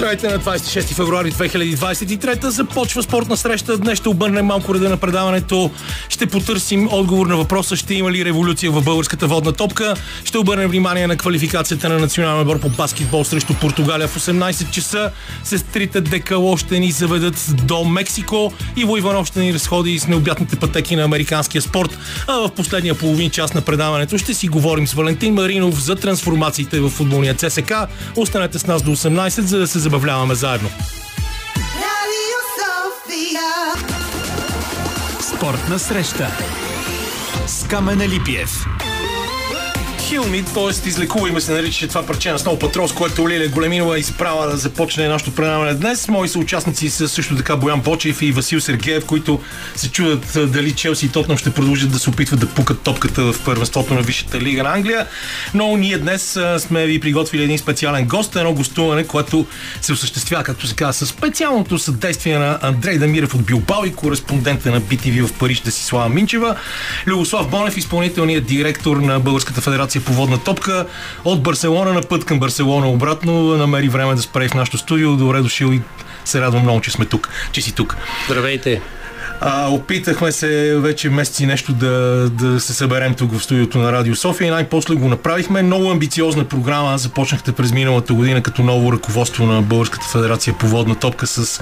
Здравейте на 26 февруари 2023 започва спортна среща. Днес ще обърнем малко реда на предаването. Ще потърсим отговор на въпроса ще има ли революция в българската водна топка. Ще обърнем внимание на квалификацията на националния отбор по баскетбол срещу Португалия в 18 часа. Сестрите Декало ще ни заведат до Мексико и Войванов ще ни разходи с необятните пътеки на американския спорт. А в последния половин час на предаването ще си говорим с Валентин Маринов за трансформациите в футболния ЦСК. Останете с нас до 18, за да се забавляваме заедно. Спортна среща с Камена Липиев. Хилми, т.е. излекува ме се нарича това парче на Сноу Патрол, с което Лилия Големинова изправа да започне нашето предаване днес. Мои съучастници са също така Боян Бочев и Васил Сергеев, които се чудят дали Челси и Тотнам ще продължат да се опитват да пукат топката в първенството на Висшата лига на Англия. Но ние днес сме ви приготвили един специален гост, едно гостуване, което се осъществява, както се казва, с специалното съдействие на Андрей Дамирев от Билбао и кореспондента на BTV в Париж Десислава Минчева, Любослав Бонев, изпълнителният директор на Българската федерация по водна топка от Барселона на път към Барселона обратно. Намери време да спре в нашото студио. Добре дошъл и се радвам много, че сме тук, че си тук. Здравейте! А, опитахме се вече месеци нещо да, да се съберем тук в студиото на Радио София и най-после го направихме. Много амбициозна програма. Започнахте през миналата година като ново ръководство на Българската федерация по водна топка с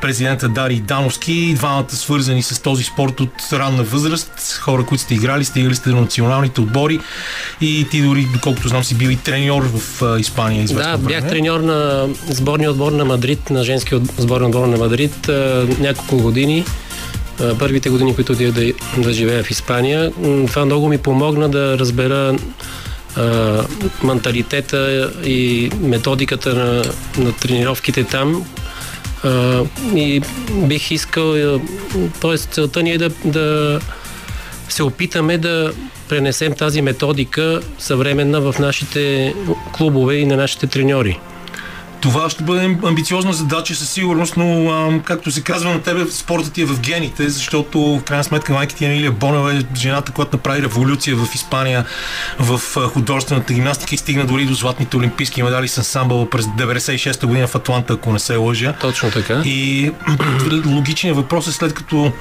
президента Дари Дановски. Двамата свързани с този спорт от ранна възраст. Хора, които сте играли, стигали сте до националните отбори и ти дори, доколкото знам, си бил и треньор в Испания. Да, бях треньор на сборния отбор на Мадрид, на женския сборен отбор на Мадрид няколко години първите години, които отидох да, да живея в Испания. Това много ми помогна да разбера а, менталитета и методиката на, на тренировките там. А, и бих искал, т.е. целта ни е да, да се опитаме да пренесем тази методика съвременна в нашите клубове и на нашите треньори. Това ще бъде амбициозна задача със сигурност, но а, както се казва на тебе, спортът ти е в гените, защото в крайна сметка майка ти Емилия Бонева е жената, която направи революция в Испания в художествената гимнастика и стигна дори до златните олимпийски медали с самбъл през 96-та година в Атланта, ако не се лъжа. Точно така. И логичният въпрос е след като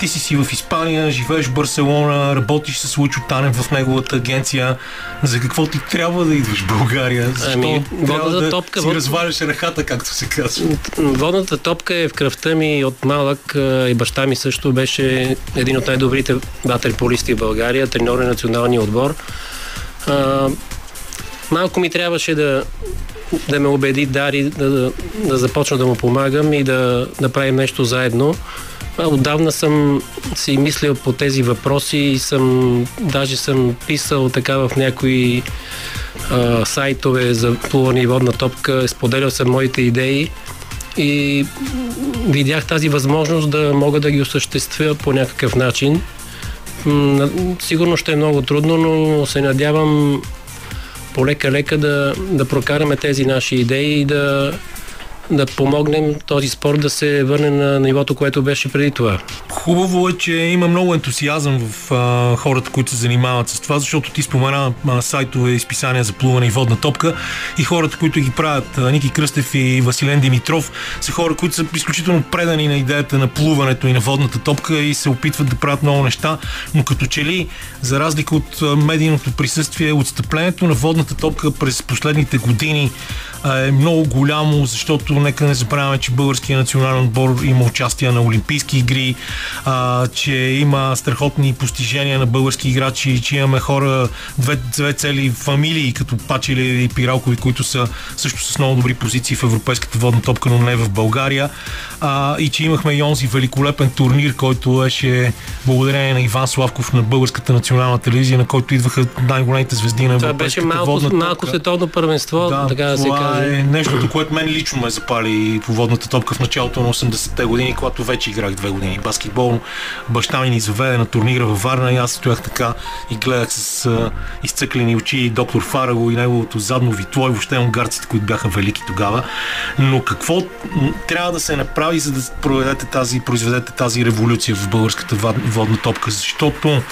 ти си си в Испания, живееш в Барселона, работиш с Лучо Танев в неговата агенция, за какво ти трябва да идваш в България? Защо ами, трябва да топка, си вод сваляш ръхата, както се казва. Водната топка е в кръвта ми от малък и баща ми също беше един от най-добрите ватерполисти в България, треньор на националния отбор. А, малко ми трябваше да, да ме убеди Дари да, да, да започна да му помагам и да направим нещо заедно. Отдавна съм си мислил по тези въпроси и съм, даже съм писал така в някои сайтове за плуване и водна топка, споделял съм моите идеи и видях тази възможност да мога да ги осъществя по някакъв начин. Сигурно ще е много трудно, но се надявам полека-лека да, да прокараме тези наши идеи и да да помогнем този спорт да се върне на нивото, което беше преди това. Хубаво е, че има много ентусиазъм в а, хората, които се занимават с това, защото ти спомена а, сайтове, изписания за плуване и водна топка и хората, които ги правят, а, Ники Кръстев и Василен Димитров, са хора, които са изключително предани на идеята на плуването и на водната топка и се опитват да правят много неща, но като че ли, за разлика от медийното присъствие, отстъплението на водната топка през последните години е много голямо, защото нека не забравяме, че българския национален отбор има участие на Олимпийски игри, а, че има страхотни постижения на български играчи, че имаме хора, две, две цели фамилии, като Пачели и Пиралкови, които са също с много добри позиции в европейската водна топка, но не в България. А, и че имахме и онзи великолепен турнир, който беше благодарение на Иван Славков на българската национална телевизия, на който идваха най-големите звезди на европейската Това беше малко, малко световно първенство, да, така да се каже е нещото, което мен лично ме запали по водната топка в началото на 80-те години, когато вече играх две години баскетбол. Баща ми ни заведе на турнира във Варна и аз стоях така и гледах с а, изцъклени очи доктор Фараго и неговото задно витло и въобще унгарците, които бяха велики тогава. Но какво трябва да се направи, за да проведете тази, произведете тази революция в българската водна топка? Защото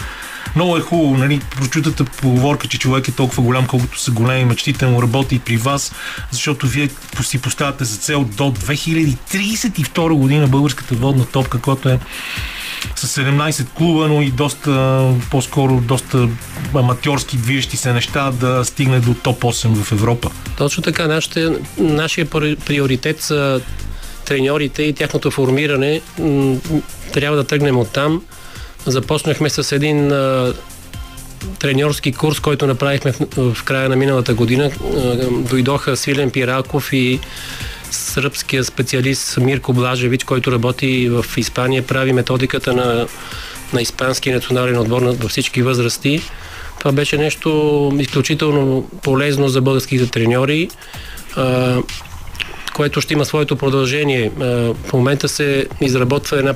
много е хубаво, нали, прочутата поговорка, че човек е толкова голям, колкото са големи мечтите му, работи и при вас, защото вие си поставяте за цел до 2032 година българската водна топка, която е с 17 клуба, но и доста, по-скоро доста аматьорски движещи се неща да стигне до топ 8 в Европа. Точно така. Нашите, нашия приоритет са треньорите и тяхното формиране. Трябва да тръгнем от там. Започнахме с един а, треньорски курс, който направихме в, в края на миналата година. А, дойдоха Свилен Пираков и сръбския специалист Мирко Блажевич, който работи в Испания, прави методиката на, на испански национален отбор във всички възрасти. Това беше нещо изключително полезно за българските треньори, а, което ще има своето продължение. А, в момента се изработва една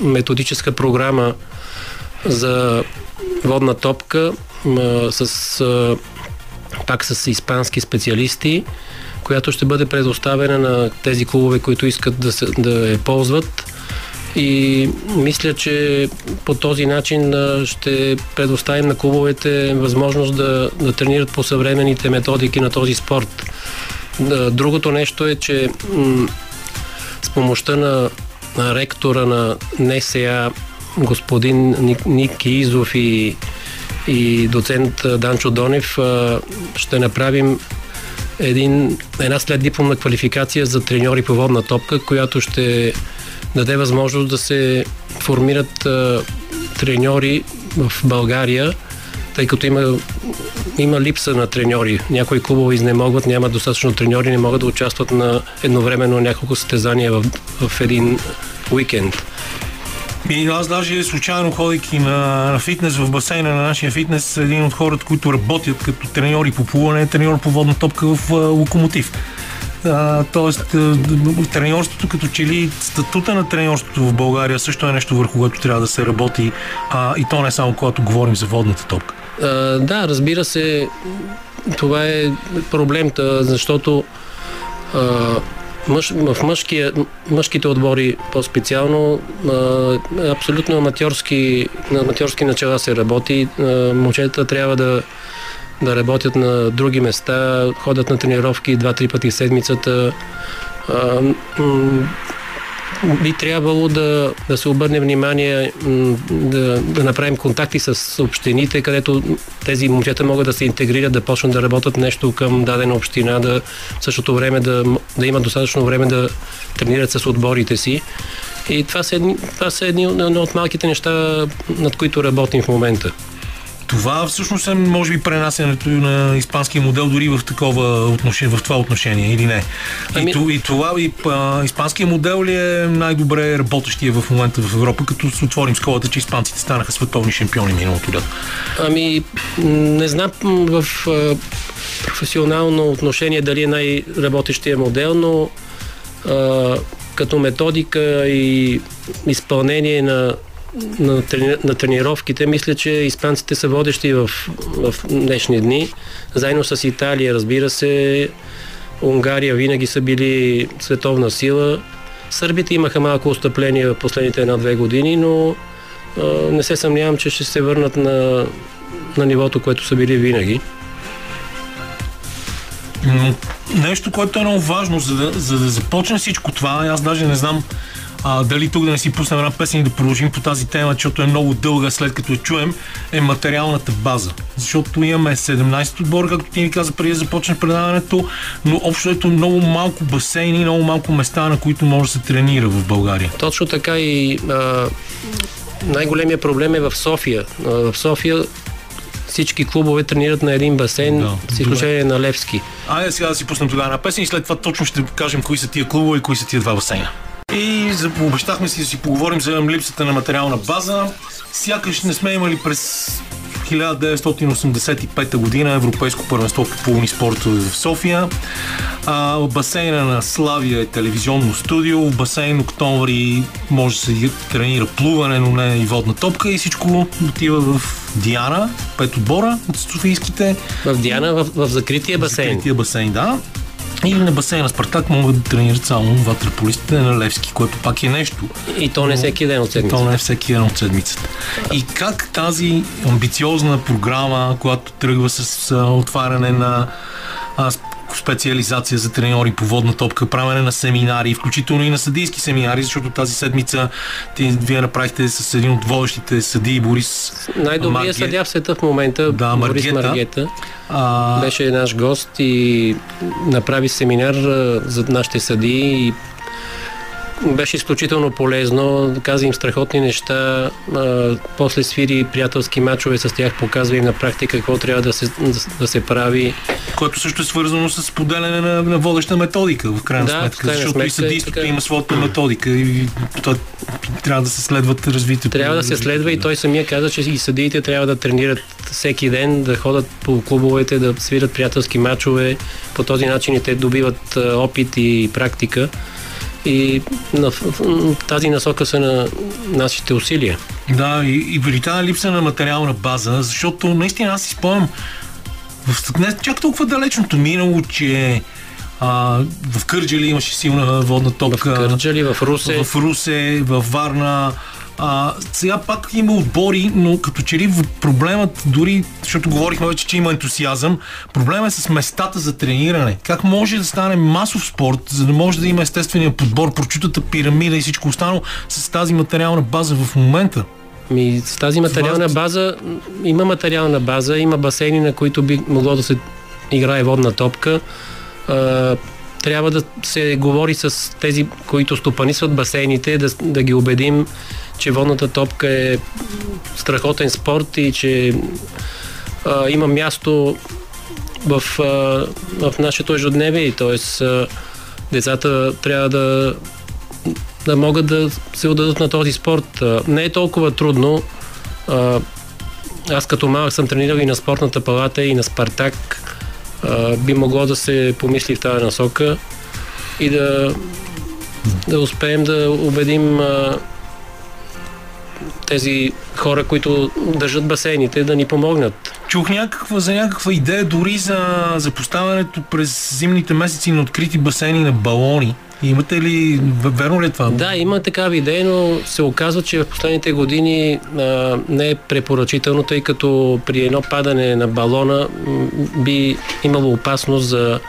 методическа програма за водна топка а, с а, пак с испански специалисти която ще бъде предоставена на тези клубове, които искат да, се, да я ползват. И мисля, че по този начин ще предоставим на клубовете възможност да, да тренират по съвременните методики на този спорт. Другото нещо е, че с помощта на, на ректора на НСА, господин Ник Изов и, и доцент Данчо Донев, ще направим един, една след дипломна квалификация за треньори по водна топка, която ще даде възможност да се формират треньори в България, тъй като има, има липса на треньори. Някои клубове изнемогват, нямат достатъчно треньори, не могат да участват на едновременно няколко състезания в, в един уикенд. И аз даже случайно ходейки на, на фитнес в басейна на нашия фитнес, един от хората, които работят като треньори по плуване, е треньор по водна топка в а, локомотив. А, тоест, треньорството като че ли статута на треньорството в България също е нещо върху което трябва да се работи а, и то не само когато говорим за водната топка. А, да, разбира се, това е проблемта, защото а, мъж, в мъжкия, мъжките отбори по-специално а, абсолютно аматьорски, на аматьорски начала се работи. А, момчетата трябва да, да работят на други места, ходят на тренировки два-три пъти в седмицата. А, би трябвало да, да се обърне внимание да, да направим контакти с общините, където тези момчета могат да се интегрират, да почнат да работят нещо към дадена община, да в същото време да, да имат достатъчно време да тренират с отборите си. И това са едни, това са едни от малките неща, над които работим в момента. Това всъщност е, може би, пренасенето на испанския модел дори в, такова отношение, в това отношение, или не? Ами... И, и това, и а, испанския модел ли е най-добре работещия в момента в Европа, като се отворим сколата, че испанците станаха световни шампиони миналото лято? Ами, не знам в а, професионално отношение дали е най-работещия модел, но а, като методика и изпълнение на на, трени, на тренировките, мисля, че испанците са водещи в, в днешни дни. Заедно с Италия, разбира се, Унгария винаги са били световна сила. Сърбите имаха малко отстъпление в последните една-две години, но а, не се съмнявам, че ще се върнат на, на нивото, което са били винаги. Нещо, което е много важно, за да, за да започне всичко това, аз даже не знам а, дали тук да не си пуснем една песен и да продължим по тази тема, защото е много дълга след като я чуем, е материалната база. Защото имаме 17 отбор, както ти ми каза преди да започне предаването, но общо ето много малко басейни, много малко места, на които може да се тренира в България. Точно така и а, най-големия проблем е в София. А, в София всички клубове тренират на един басейн, да, с изключение на Левски. Айде сега да си пуснем тогава на песен и след това точно ще кажем кои са тия клубове и кои са тия два басейна. И обещахме си да си поговорим за липсата на материална база. Сякаш не сме имали през 1985 година Европейско първенство по плувни спортове в София. А, басейна на Славия е телевизионно студио. В басейн Октомври може да се тренира плуване, но не и водна топка и всичко отива в Диана, пет отбора от Софийските. В Диана, в, в закрития басейн. В закрития басейн, да. Или на басейна Спартак могат да тренират само ватърполистите на Левски, което пак е нещо. И то не всеки ден от седмицата. То не е всеки ден от седмицата. И как тази амбициозна програма, която тръгва с отваряне на специализация за треньори по водна топка, правене на семинари, включително и на съдийски семинари, защото тази седмица ти, вие направихте с един от водещите съдии Борис Най-добрият съдя в света в момента, Да, Борис Маргета. Маргета, а, беше наш гост и направи семинар за нашите съдии и беше изключително полезно, каза им страхотни неща, а, после свири приятелски мачове с тях, показва им на практика какво трябва да се, да, да се прави. което също е свързано с поделяне на, на водеща методика, в крайна Да, в сметка. крайна защото и сметка е съдийството така. има своята методика и то, трябва да се следват развитието. Трябва да се следва и той самия каза, че и съдиите трябва да тренират всеки ден, да ходят по клубовете, да свират приятелски мачове. По този начин и те добиват опит и практика. И на, в, в тази насока са на нашите усилия. Да, и, и тази липса на материална база, защото наистина аз си спомням в не чак толкова далечното минало, че а, в Кърджали имаше силна водна В топка. Кърджали, в Русе. в Русе, в Варна. А, сега пак има отбори, но като че ли проблемът дори, защото говорихме вече, че има ентусиазъм, проблемът е с местата за трениране. Как може да стане масов спорт, за да може да има естествения подбор, прочутата пирамида и всичко останало с тази материална база в момента? Ми, с тази материална база, има материална база, има басейни, на които би могло да се играе водна топка. А, трябва да се говори с тези, които стопанисват басейните, да, да ги убедим, че водната топка е страхотен спорт и че а, има място в, а, в нашето ежедневие. А, децата трябва да да могат да се отдадат на този спорт. А, Не е толкова трудно. А, Аз като малък съм тренирал и на спортната палата, и на Спартак. Би могло да се помисли в тази насока и да, да успеем да убедим а, тези хора, които държат басейните, да ни помогнат. Чух някаква, за някаква идея дори за, за поставянето през зимните месеци на открити басейни на балони. Имате ли, верно ли е това? Да, има такава идея, но се оказва, че в последните години а, не е препоръчително, тъй като при едно падане на балона би имало опасност за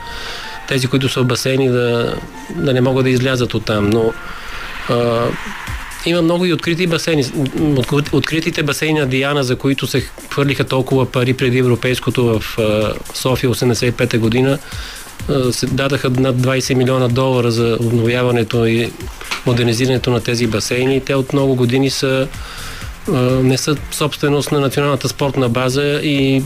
тези, които са в басейни, да, да не могат да излязат от там. Но а, има много и открити басейни. Откритите басейни на Диана, за които се хвърлиха толкова пари преди европейското в София 85-та година, се дадаха над 20 милиона долара за обновяването и модернизирането на тези басейни. Те от много години са не са собственост на националната спортна база и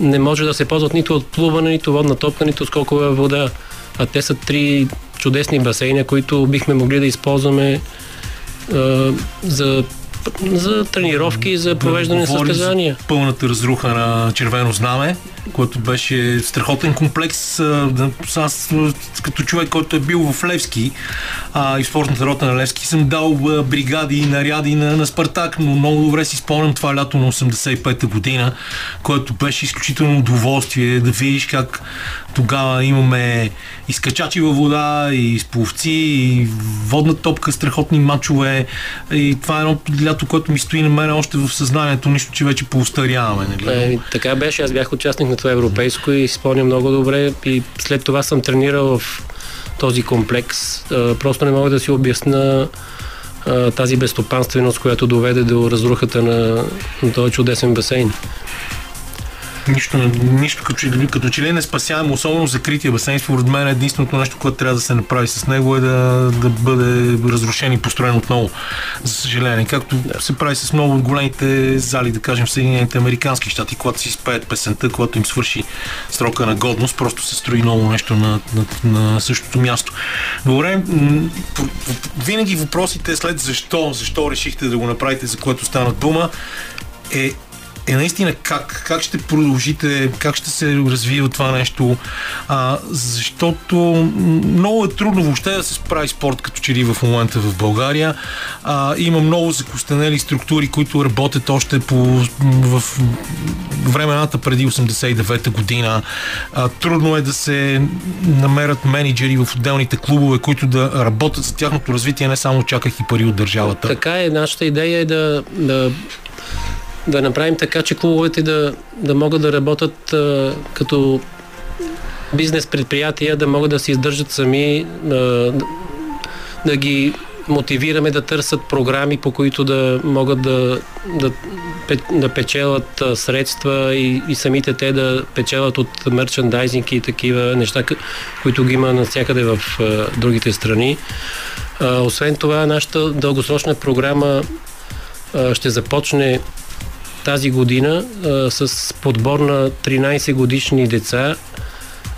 не може да се ползват нито от плуване, нито водна топка, нито скокова вода. А те са три чудесни басейна, които бихме могли да използваме за, за тренировки и за провеждане на Говорим за състезания. Пълната разруха на Червено знаме, който беше страхотен комплекс. Аз като човек, който е бил в Левски а, и в спортната рота на Левски, съм дал бригади и наряди на, на Спартак, но много добре си спомням това лято на 85-та година, което беше изключително удоволствие да видиш как тогава имаме изкачачи във вода, и спловци, и водна топка, страхотни матчове. И това е едно лято, което ми стои на мен още в съзнанието, нищо, че вече поустаряваме. Нали? Е, така беше, аз бях участник на това европейско и спомням много добре. И след това съм тренирал в този комплекс. А, просто не мога да си обясна а, тази безстопанственост, която доведе до разрухата на, на този чудесен басейн. Нищо, нищо като, че, като че ли не спасяваме, особено закрития басейн. Според мен единственото нещо, което трябва да се направи с него е да, да бъде разрушен и построен отново. За съжаление. Както да. се прави с много от големите зали, да кажем в Съединените Американски щати, когато си изпеят песента, когато им свърши срока на годност, просто се строи ново нещо на, на, на същото място. Добре, винаги въпросите след защо, защо решихте да го направите, за което стана дума, е е наистина как, как ще продължите, как ще се развива това нещо, а, защото много е трудно въобще да се справи спорт като че ли в момента в България. А, има много закостенели структури, които работят още по, в времената преди 89-та година. А, трудно е да се намерят менеджери в отделните клубове, които да работят за тяхното развитие, не само чакайки пари от държавата. Така е, нашата идея е да, да да направим така, че клубовете да, да могат да работят а, като бизнес предприятия, да могат да се издържат сами, а, да ги мотивираме да търсят програми, по които да могат да, да, да печелят средства и, и самите те да печелят от мерчендайзинг и такива неща, които ги има навсякъде в а, другите страни. А, освен това, нашата дългосрочна програма а, ще започне тази година а, с подбор на 13 годишни деца.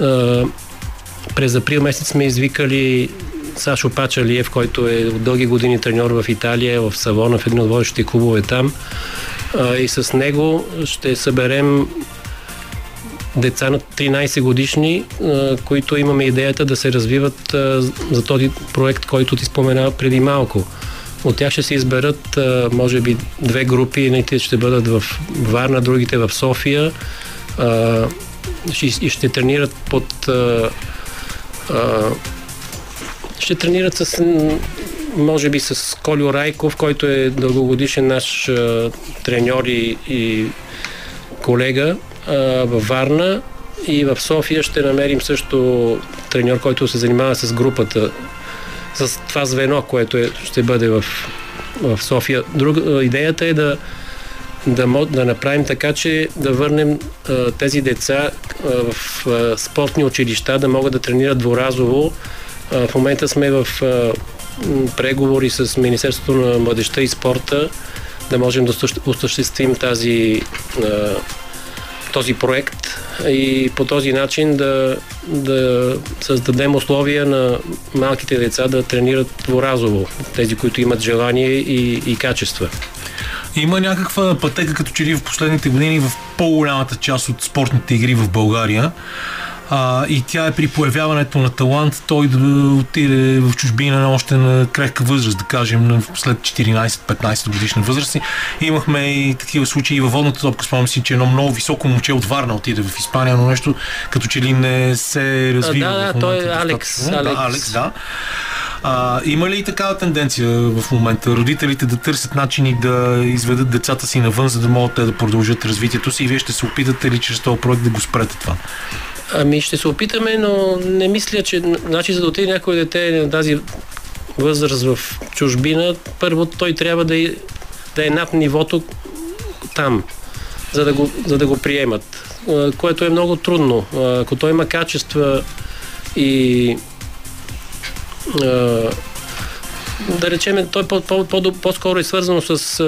А, през април месец сме извикали Сашо Пачалиев, който е от дълги години треньор в Италия, в Савона, в един от водещите клубове там. А, и с него ще съберем деца на 13 годишни, които имаме идеята да се развиват за този проект, който ти спомена преди малко. От тях ще се изберат, може би, две групи. Едните ще бъдат в Варна, другите в София. И ще тренират под. Ще тренират с може би с Колю Райков, който е дългогодишен наш треньор и, и колега във Варна и в София ще намерим също треньор, който се занимава с групата с това звено, което е, ще бъде в, в София. Друга, идеята е да, да, да направим така, че да върнем а, тези деца а, в а, спортни училища, да могат да тренират дворазово. А, в момента сме в а, преговори с Министерството на младеща и спорта, да можем да осъществим тази а, този проект и по този начин да, да създадем условия на малките деца да тренират дворазово, тези, които имат желание и, и качества. Има някаква пътека, като че ли в последните години в по-голямата част от спортните игри в България а, и тя е при появяването на талант, той да отиде в чужбина на още на крехка възраст, да кажем, след 14-15 годишна възраст. Имахме и такива случаи и във водната топка, спомням си, че едно много високо момче от Варна отиде в Испания, но нещо като че ли не се развива. Да, да, той е Алекс. Алекс. Да, Алекс, да. А, има ли и такава тенденция в момента родителите да търсят начини да изведат децата си навън, за да могат те да продължат развитието си и вие ще се опитате ли чрез този проект да го спрете това? Ами ще се опитаме, но не мисля, че значи, за да отиде някой дете на тази възраст в чужбина, първо той трябва да е, да е над нивото там, за да го, за да го приемат, което е много трудно. Ако той има качества и да речем, той по, по, по, по-скоро е свързано с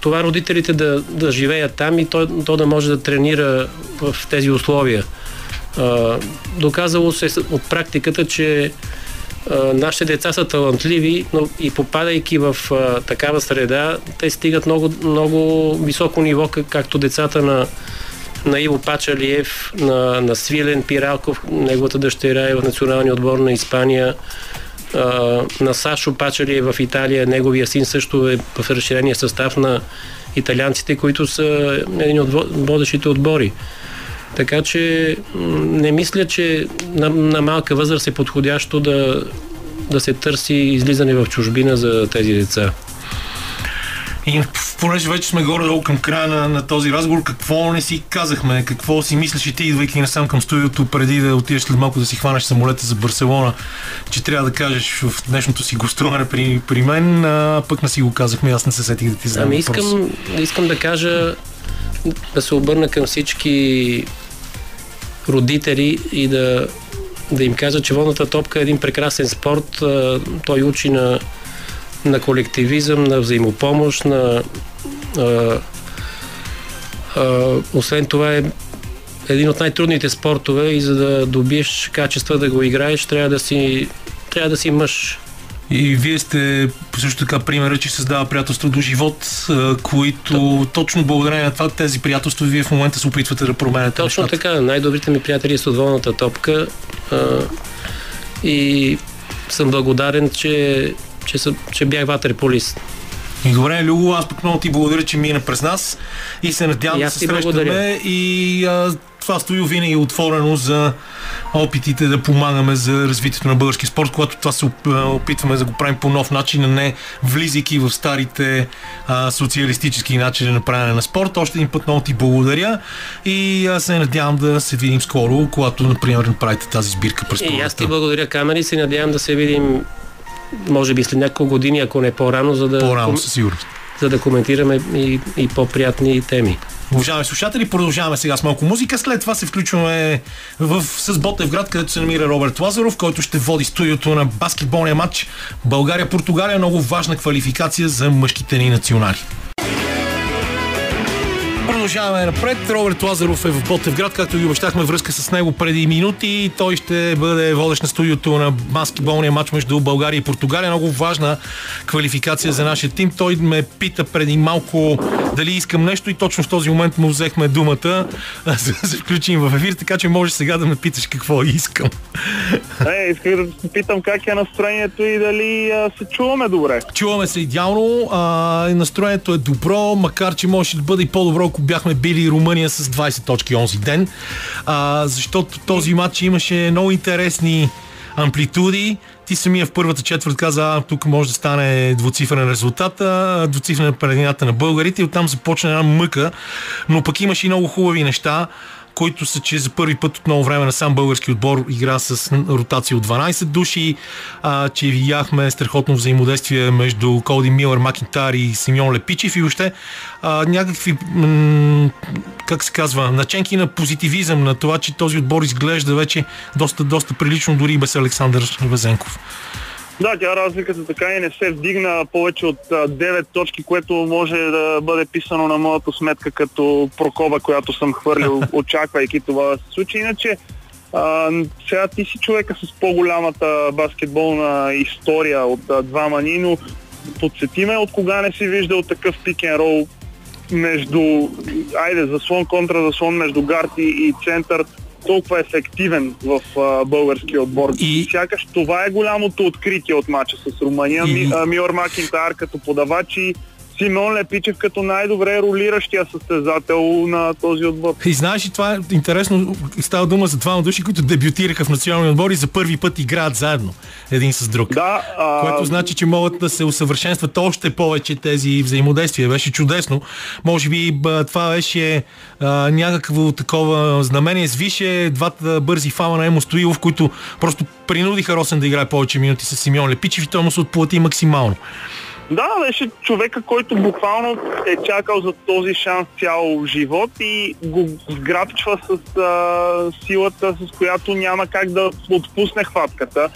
това родителите да, да живеят там и то, то да може да тренира в тези условия. Доказало се от практиката, че нашите деца са талантливи, но и попадайки в а, такава среда, те стигат много, много високо ниво, както децата на, на Иво Пачалиев, на, на Свилен Пиралков, неговата дъщеря е в националния отбор на Испания, на Сашо Пачалиев в Италия, неговия син също е в разширения състав на италианците, които са един от водещите отбори. Така че не мисля, че на, на малка възраст е подходящо да, да се търси излизане в чужбина за тези деца. И понеже вече сме горе-долу към края на, на този разговор, какво не си казахме, какво си мислиш и ти, идвайки насам към студиото, преди да отидеш след малко да си хванеш самолета за Барселона, че трябва да кажеш в днешното си гостуване при, при мен, а пък не си го казахме, аз не се сетих да ти задам Ами искам, искам да кажа, да се обърна към всички родители и да, да им кажа, че водната топка е един прекрасен спорт. Той учи на, на колективизъм, на взаимопомощ, на а, а, освен това е един от най-трудните спортове и за да добиеш качества да го играеш, трябва да си, трябва да си мъж. И вие сте също така примера, че създава приятелство до живот, които точно благодарение на това тези приятелства вие в момента се опитвате да променяте Точно нещата. така. Най-добрите ми приятели са отволната топка а, и съм благодарен, че, че, съм, че бях ватерполист. И добре, Люго, аз пък много ти благодаря, че мина през нас и се надявам И да се срещаме благодаря. и а, това стои винаги отворено за опитите да помагаме за развитието на български спорт, когато това се оп- а, опитваме да го правим по нов начин, а не влизайки в старите а, социалистически начини на правене на спорт. Още един път много ти благодаря и аз се надявам да се видим скоро, когато, например, направите тази сбирка през И аз ти благодаря, Камери, се надявам да се видим може би след няколко години, ако не по-рано, за да, По-рано, със сигурност. за да коментираме и, и по-приятни теми. Уважаеми слушатели, продължаваме сега с малко музика. След това се включваме в, с Ботевград, където се намира Роберт Лазаров, който ще води студиото на баскетболния матч България-Португалия. Много важна квалификация за мъжките ни национали. Продължаваме напред. Роберт Лазаров е в Ботевград, както ви обещахме връзка с него преди минути. Той ще бъде водещ на студиото на баскетболния матч между България и Португалия. Много важна квалификация за нашия тим. Той ме пита преди малко дали искам нещо и точно в този момент му взехме думата за да се включим в ефир, така че може сега да ме питаш какво искам. Е, исках да питам как е настроението и дали а, се чуваме добре. Чуваме се идеално, а, настроението е добро, макар че може да бъде и по-добро, ако бяхме били Румъния с 20 точки онзи ден, а, защото този матч имаше много интересни амплитуди. Ти самия в първата четвърт каза, а, тук може да стане двуцифрен резултат, а, двуцифрена предината на българите. И оттам започна една мъка, но пък имаше и много хубави неща които са, че за първи път от много време на сам български отбор игра с ротация от 12 души, а, че видяхме страхотно взаимодействие между Колди Милър, Макинтар и Симеон Лепичев и а, някакви, м- как се казва, наченки на позитивизъм на това, че този отбор изглежда вече доста, доста прилично, дори без Александър Везенков. Да, тя разликата така и не се вдигна повече от а, 9 точки, което може да бъде писано на моята сметка като прокоба, която съм хвърлил, очаквайки това да се случи. Иначе, а, сега ти си човека с по-голямата баскетболна история от а, двама ни, но подсети ме от кога не си виждал такъв пикен рол между, айде, заслон контра заслон между гард и, и център толкова ефективен в а, българския отбор. И-. Сякаш това е голямото откритие от мача с Румъния. И-. Ми, а, Милър Макинтар като подавач и Симеон Лепичев като най-добре ролиращия състезател на този отбор. И знаеш ли, това е интересно, става дума за двама души, които дебютираха в националния отбор и за първи път играят заедно, един с друг. Да, а, Което значи, че могат да се усъвършенстват още повече тези взаимодействия. Беше чудесно. Може би това беше а, някакво такова знамение. Свише двата бързи фала на Емо Стоилов, които просто принудиха Росен да играе повече минути с Симеон Лепичев и той му се отплати максимално. Да, беше човека, който буквално е чакал за този шанс цял живот и го сграбчва с а, силата, с която няма как да отпусне хватката.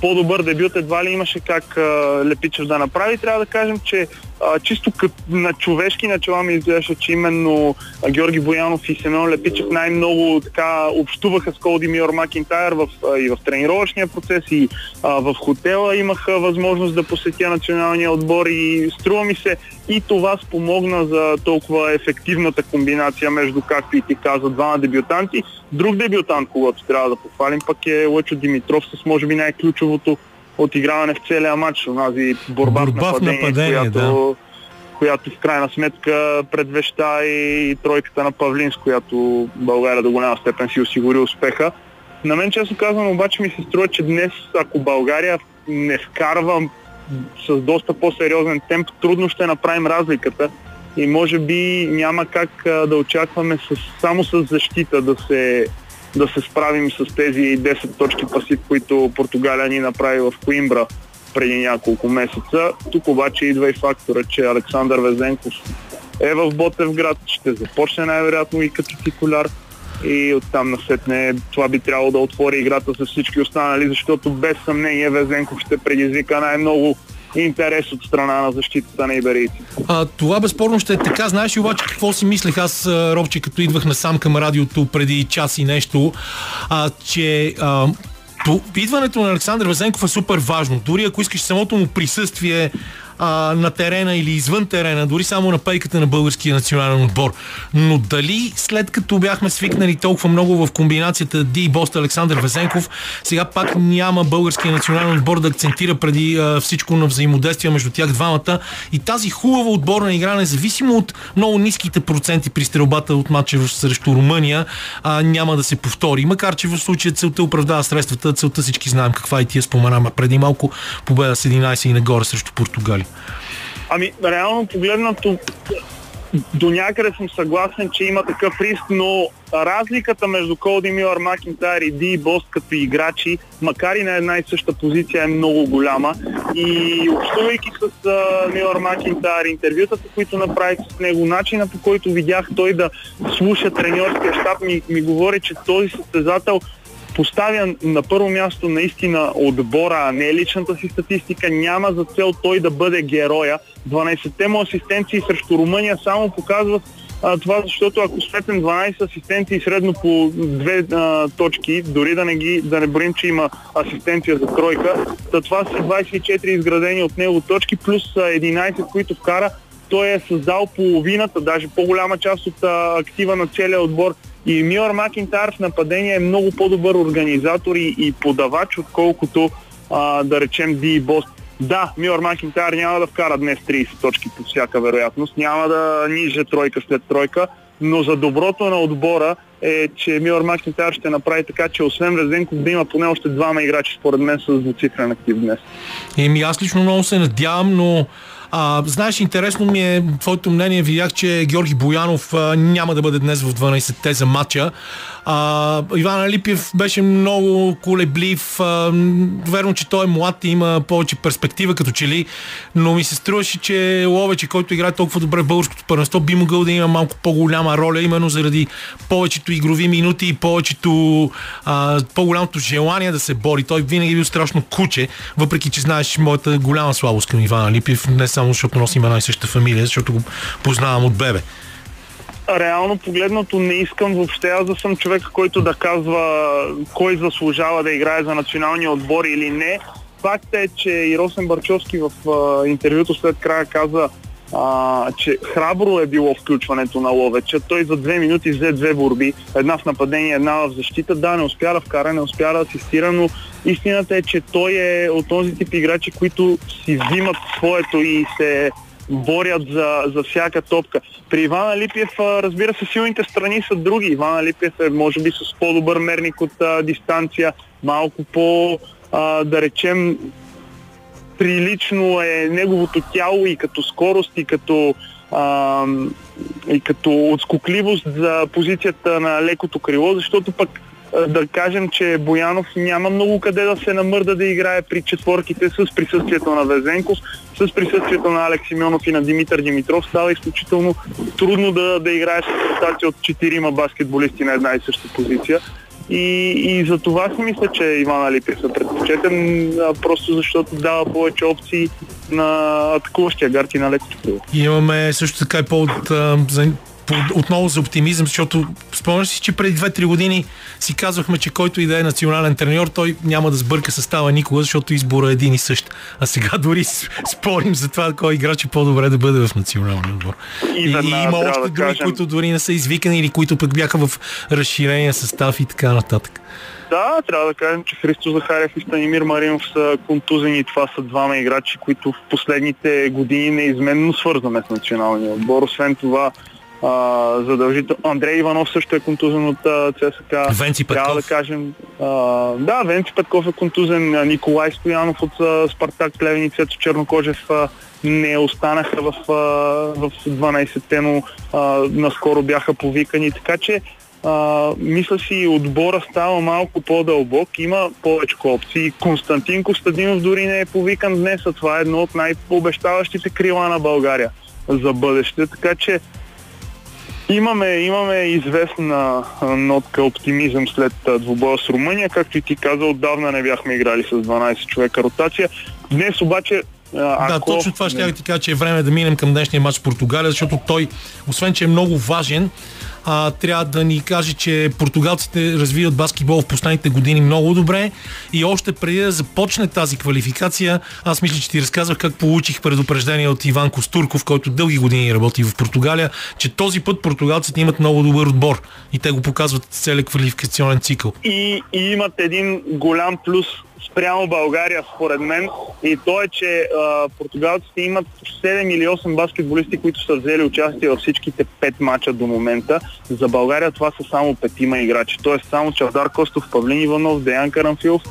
По-добър дебют едва ли имаше как а, Лепичев да направи. Трябва да кажем, че а, чисто кът, на човешки начала ми изглеждаше, че именно Георги Боянов и Семен Лепичев най-много така общуваха с Колди Миор Макинтайр в, а, и в тренировъчния процес и а, в хотела имаха възможност да посетя националния отбор и струва ми се и това спомогна за толкова ефективната комбинация между, както и ти каза, двама дебютанти. Друг дебютант, когато трябва да похвалим, пък е Лъчо Димитров с може би най-ключовото отиграване в целия матч, онази борба, Борба в в нападение, нападение, която, да. която в крайна сметка предвеща и тройката на Павлин, с която България до голяма степен си осигури успеха. На мен, честно казвам, обаче ми се струва, че днес, ако България не вкарва с доста по-сериозен темп, трудно ще направим разликата и може би няма как да очакваме с, само с защита да се, да се справим с тези 10 точки пасив, които Португалия ни направи в Коимбра преди няколко месеца. Тук обаче идва и фактора, че Александър Везенков е в Ботевград, ще започне най-вероятно и като титуляр и оттам насетне това би трябвало да отвори играта с всички останали, защото без съмнение Везенков ще предизвика най-много интерес от страна на защитата на иберийци. А, това безспорно ще е така. Знаеш ли обаче какво си мислех аз, Робче, като идвах насам към радиото преди час и нещо, а, че а, идването на Александър Везенков е супер важно. Дори ако искаш самото му присъствие а, на терена или извън терена, дори само на пейката на българския национален отбор. Но дали след като бяхме свикнали толкова много в комбинацията Ди Бост Александър Везенков, сега пак няма българския национален отбор да акцентира преди а, всичко на взаимодействие между тях двамата и тази хубава отборна игра, независимо от много ниските проценти при стрелбата от матча срещу Румъния, а, няма да се повтори. Макар, че в случая целта оправдава средствата, целта всички знаем каква и тия споменаме преди малко победа с 11 и нагоре срещу Португалия. Ами, реално погледнато, до някъде съм съгласен, че има такъв риск, но разликата между Колди Милър, Макинтайр и Ди Бост като играчи, макар и на една и съща позиция, е много голяма. И общувайки с Милър Макинтайр, интервютата, които направих с него, начина по който видях той да слуша треньорския щаб, ми, ми говори, че този състезател поставя на първо място наистина отбора, а не личната си статистика. Няма за цел той да бъде героя. 12-те му асистенции срещу Румъния само показват а, това, защото ако сметнем 12 асистенции средно по две а, точки, дори да не, ги, да не броим, че има асистенция за тройка, то това са 24 изградени от него точки, плюс 11, които вкара. Той е създал половината, даже по-голяма част от а, актива на целия отбор и Милър Макинтар в нападение е много по-добър организатор и, и подавач, отколкото а, да речем Ди Бост. Да, Милър Макинтар няма да вкара днес 30 точки по всяка вероятност, няма да ниже тройка след тройка, но за доброто на отбора е, че Милър Макинтар ще направи така, че освен Резенков да има поне още двама играчи, според мен, с двуцифрен актив днес. Еми, аз лично много се надявам, но а, знаеш, интересно ми е твоето мнение. Видях, че Георги Боянов а, няма да бъде днес в 12-те за матча. А, Иван Алипиев беше много колеблив. А, верно, че той е млад и има повече перспектива като че ли, но ми се струваше, че Ловече, който играе толкова добре в българското първенство, би могъл да има малко по-голяма роля, именно заради повечето игрови минути и повечето а, по-голямото желание да се бори. Той винаги е бил страшно куче, въпреки че знаеш моята голяма слабост към Иван Алипиев, не само защото носим една и съща фамилия, защото го познавам от бебе реално погледнато не искам въобще аз да съм човек, който да казва кой заслужава да играе за националния отбор или не. Факт е, че и Росен Барчовски в а, интервюто след края каза, а, че храбро е било включването на Ловеча. Той за две минути взе две борби, една в нападение, една в защита. Да, не успя да вкара, не успя да асистира, но истината е, че той е от този тип играчи, които си взимат своето и се борят за, за всяка топка. При Ивана Липиев, разбира се, силните страни са други. Ивана Липиев е, може би, с по-добър мерник от а, дистанция, малко по, а, да речем, прилично е неговото тяло и като скорост, и като, а, и като отскокливост за позицията на лекото крило, защото пък да кажем, че Боянов няма много къде да се намърда да играе при четворките с присъствието на Везенков, с присъствието на Алекс Симеонов и на Димитър Димитров. Става изключително трудно да, да играе с ротация от четирима баскетболисти на една и съща позиция. И, и за това си мисля, че Иван Алипев е предпочетен, просто защото дава повече опции на атакуващия гарти на лекото. Имаме също така и повод за отново за оптимизъм, защото спомняш си, че преди 2-3 години си казвахме, че който и да е национален треньор, той няма да сбърка състава никога, защото избора е един и същ. А сега дори спорим за това, кой играч е по-добре да бъде в националния отбор. И, и, и има още да други, кажем... които дори не са извикани или които пък бяха в разширения състав и така нататък. Да, трябва да кажем, че Христо Захарев и Станимир Маринов са контузени. Това са двама играчи, които в последните години неизменно свързваме с националния отбор. Освен това, а, задължително. Андрей Иванов също е контузен от ЦСКА. Венци Петков. Трябва да кажем. А, да, Венци Петков е контузен. Николай Стоянов от а, Спартак Плевен и Цецо Чернокожев а, не останаха в, а, в 12-те, но а, наскоро бяха повикани. Така че а, мисля си, отбора става малко по-дълбок, има повече опции. Константин Костадинов дори не е повикан днес, а това е едно от най-обещаващите крила на България за бъдеще. Така че Имаме, имаме известна нотка оптимизъм след двубоя с Румъния. Както и ти каза, отдавна не бяхме играли с 12 човека ротация. Днес обаче Ако... Да, точно това ще ти кажа, че е време да минем към днешния матч в Португалия, защото той, освен че е много важен, а, трябва да ни каже, че португалците развиват баскетбол в последните години много добре и още преди да започне тази квалификация, аз мисля, че ти разказвах как получих предупреждение от Иван Костурков, който дълги години работи в Португалия, че този път португалците имат много добър отбор и те го показват целият квалификационен цикъл. И, и имат един голям плюс спрямо България, според мен. И то е, че а, португалците имат 7 или 8 баскетболисти, които са взели участие във всичките 5 мача до момента. За България това са само петима играчи. Тоест само Чавдар Костов, Павлин Иванов, Деян Карамфилов,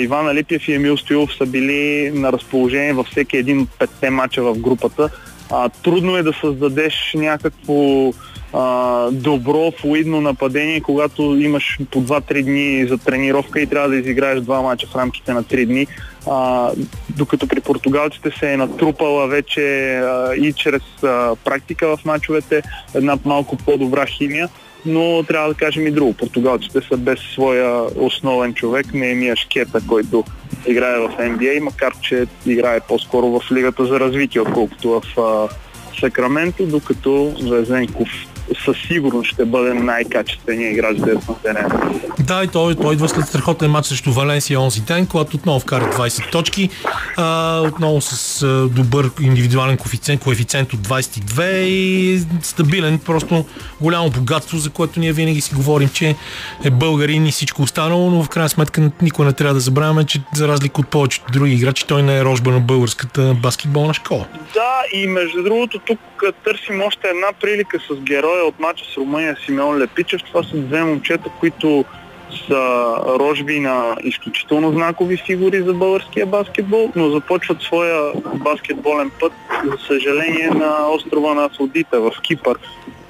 Иван Алипиев и Емил Стоилов са били на разположение във всеки един от петте мача в групата. А, трудно е да създадеш някакво а, добро, флуидно нападение, когато имаш по 2-3 дни за тренировка и трябва да изиграеш два мача в рамките на 3 дни. А, докато при португалците се е натрупала вече а, и чрез а, практика в мачовете една малко по-добра химия но трябва да кажем и друго. Португалците са без своя основен човек, не е Мия Шкета, който играе в NBA, макар че играе по-скоро в Лигата за развитие, отколкото в а, Сакраменто, докато Везенков със сигурност ще бъде най-качественият играч на терена. Да, и той, той идва след страхотен матч срещу Валенсия онзи ден, когато отново вкара 20 точки, а, отново с а, добър индивидуален коефициент, коефициент от 22 и стабилен, просто голямо богатство, за което ние винаги си говорим, че е българин и всичко останало, но в крайна сметка никой не трябва да забравяме, че за разлика от повечето други играчи, той не е рожба на българската баскетболна школа. Да, и между другото тук търсим още една прилика с героя от мача с Румъния Симеон Лепичев. Това са две момчета, които са рожби на изключително знакови фигури за българския баскетбол, но започват своя баскетболен път, за съжаление, на острова на Афродита в Кипър.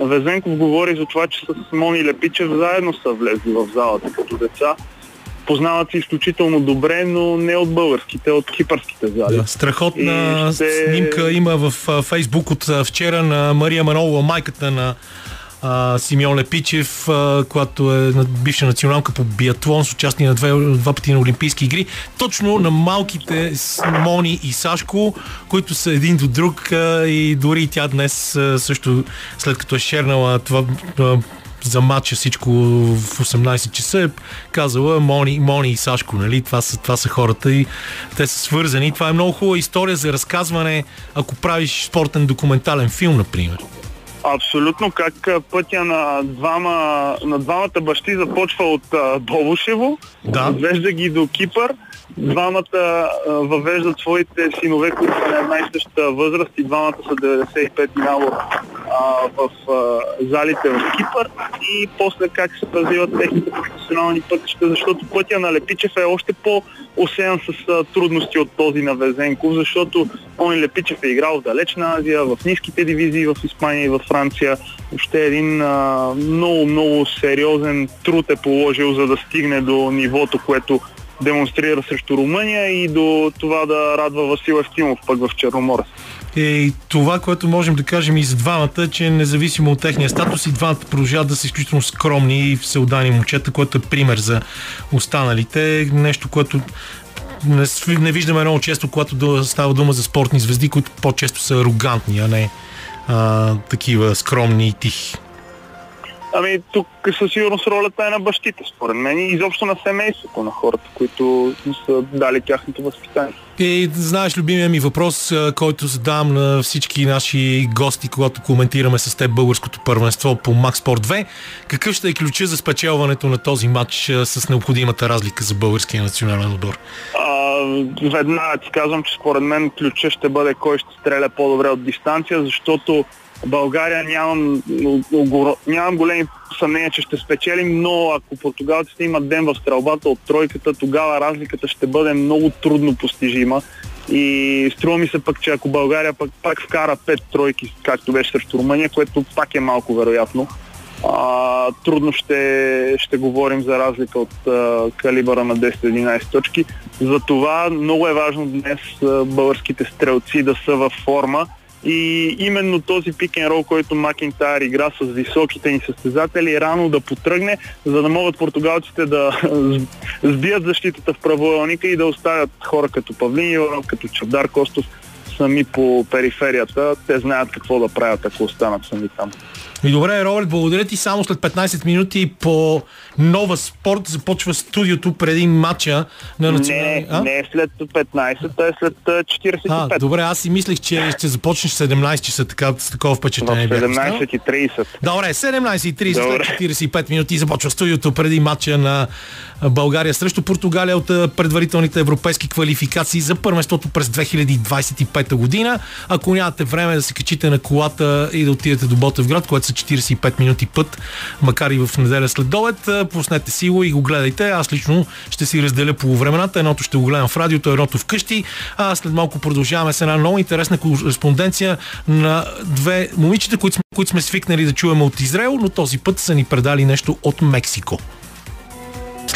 Везенков говори за това, че с Мони Лепичев заедно са влезли в залата като деца познават се изключително добре, но не от българските, от кипърските зали. Да, страхотна ще... снимка има в Фейсбук от вчера на Мария Манолова, майката на а, Симеон Лепичев, а, която е бивша националка по биатлон с участие на две, два пъти на Олимпийски игри. Точно на малките Мони и Сашко, които са един до друг а, и дори тя днес а, също след като е шернала това а, за матча всичко в 18 часа е казала Мони, Мони и Сашко, нали? Това са, това са хората и те са свързани. Това е много хубава история за разказване, ако правиш спортен документален филм, например. Абсолютно, как пътя на, двама, на двамата бащи започва от Бобушево, да. отвежда ги до Кипър, двамата въвеждат своите синове, които са на една и съща възраст и двамата са 95 нало в а, залите в Кипър и после как се развиват техните професионални пътища, защото пътя на Лепичев е още по-осеян с а, трудности от този на Везенков, защото он Лепичев е играл в Далечна Азия, в ниските дивизии в Испания и в Франция. Въобще един а, много, много сериозен труд е положил, за да стигне до нивото, което демонстрира срещу Румъния и до това да радва Васил Евтимов пък в Черноморец. И това, което можем да кажем и за двамата, е, че независимо от техния статус, и двамата продължават да са изключително скромни и всеудани момчета, което е пример за останалите. Нещо, което не, не виждаме много често, когато става дума за спортни звезди, които по-често са арогантни, а не а, такива скромни и тихи. Ами тук със сигурност ролята е на бащите, според мен, и изобщо на семейството, на хората, които са дали тяхното възпитание. И знаеш, любимия ми въпрос, който задавам на всички наши гости, когато коментираме с теб българското първенство по Max Sport 2, какъв ще е ключа за спечелването на този матч с необходимата разлика за българския национален отбор? веднага ти казвам, че според мен ключа ще бъде кой ще стреля по-добре от дистанция, защото България нямам, нямам големи съмнения, че ще спечелим, но ако португалците имат ден в стрелбата от тройката, тогава разликата ще бъде много трудно постижима. И струва ми се пък, че ако България пък пак вкара пет тройки, както беше срещу Румъния, което пак е малко вероятно, а, трудно ще, ще говорим за разлика от а, калибъра на 10-11 точки. Затова много е важно днес а, българските стрелци да са във форма И именно този пикен рол, който Макинтайр игра с високите ни състезатели, рано да потръгне, за да могат португалците да сбият защитата в правоъгълника и да оставят хора като Павлин като Чавдар Костов сами по периферията. Те знаят какво да правят, ако останат сами там. И добре, Роберт, благодаря ти. Само след 15 минути по нова спорт започва студиото преди матча на националния... Не, не след 15, а е след 45. А, добре, аз си мислех, че ще започнеш 17 часа, така, с такова впечатление. В 17.30. Добре, 17.30 след 45 минути започва студиото преди матча на България срещу Португалия от предварителните европейски квалификации за първенството през 2025 година. Ако нямате време да се качите на колата и да отидете до Ботевград, което са 45 минути път, макар и в неделя след обед, пуснете си го и го гледайте. Аз лично ще си разделя по времената. Едното ще го гледам в радиото, едното вкъщи. А след малко продължаваме с една много интересна кореспонденция на две момичета, които сме, които сме свикнали да чуваме от Израел, но този път са ни предали нещо от Мексико.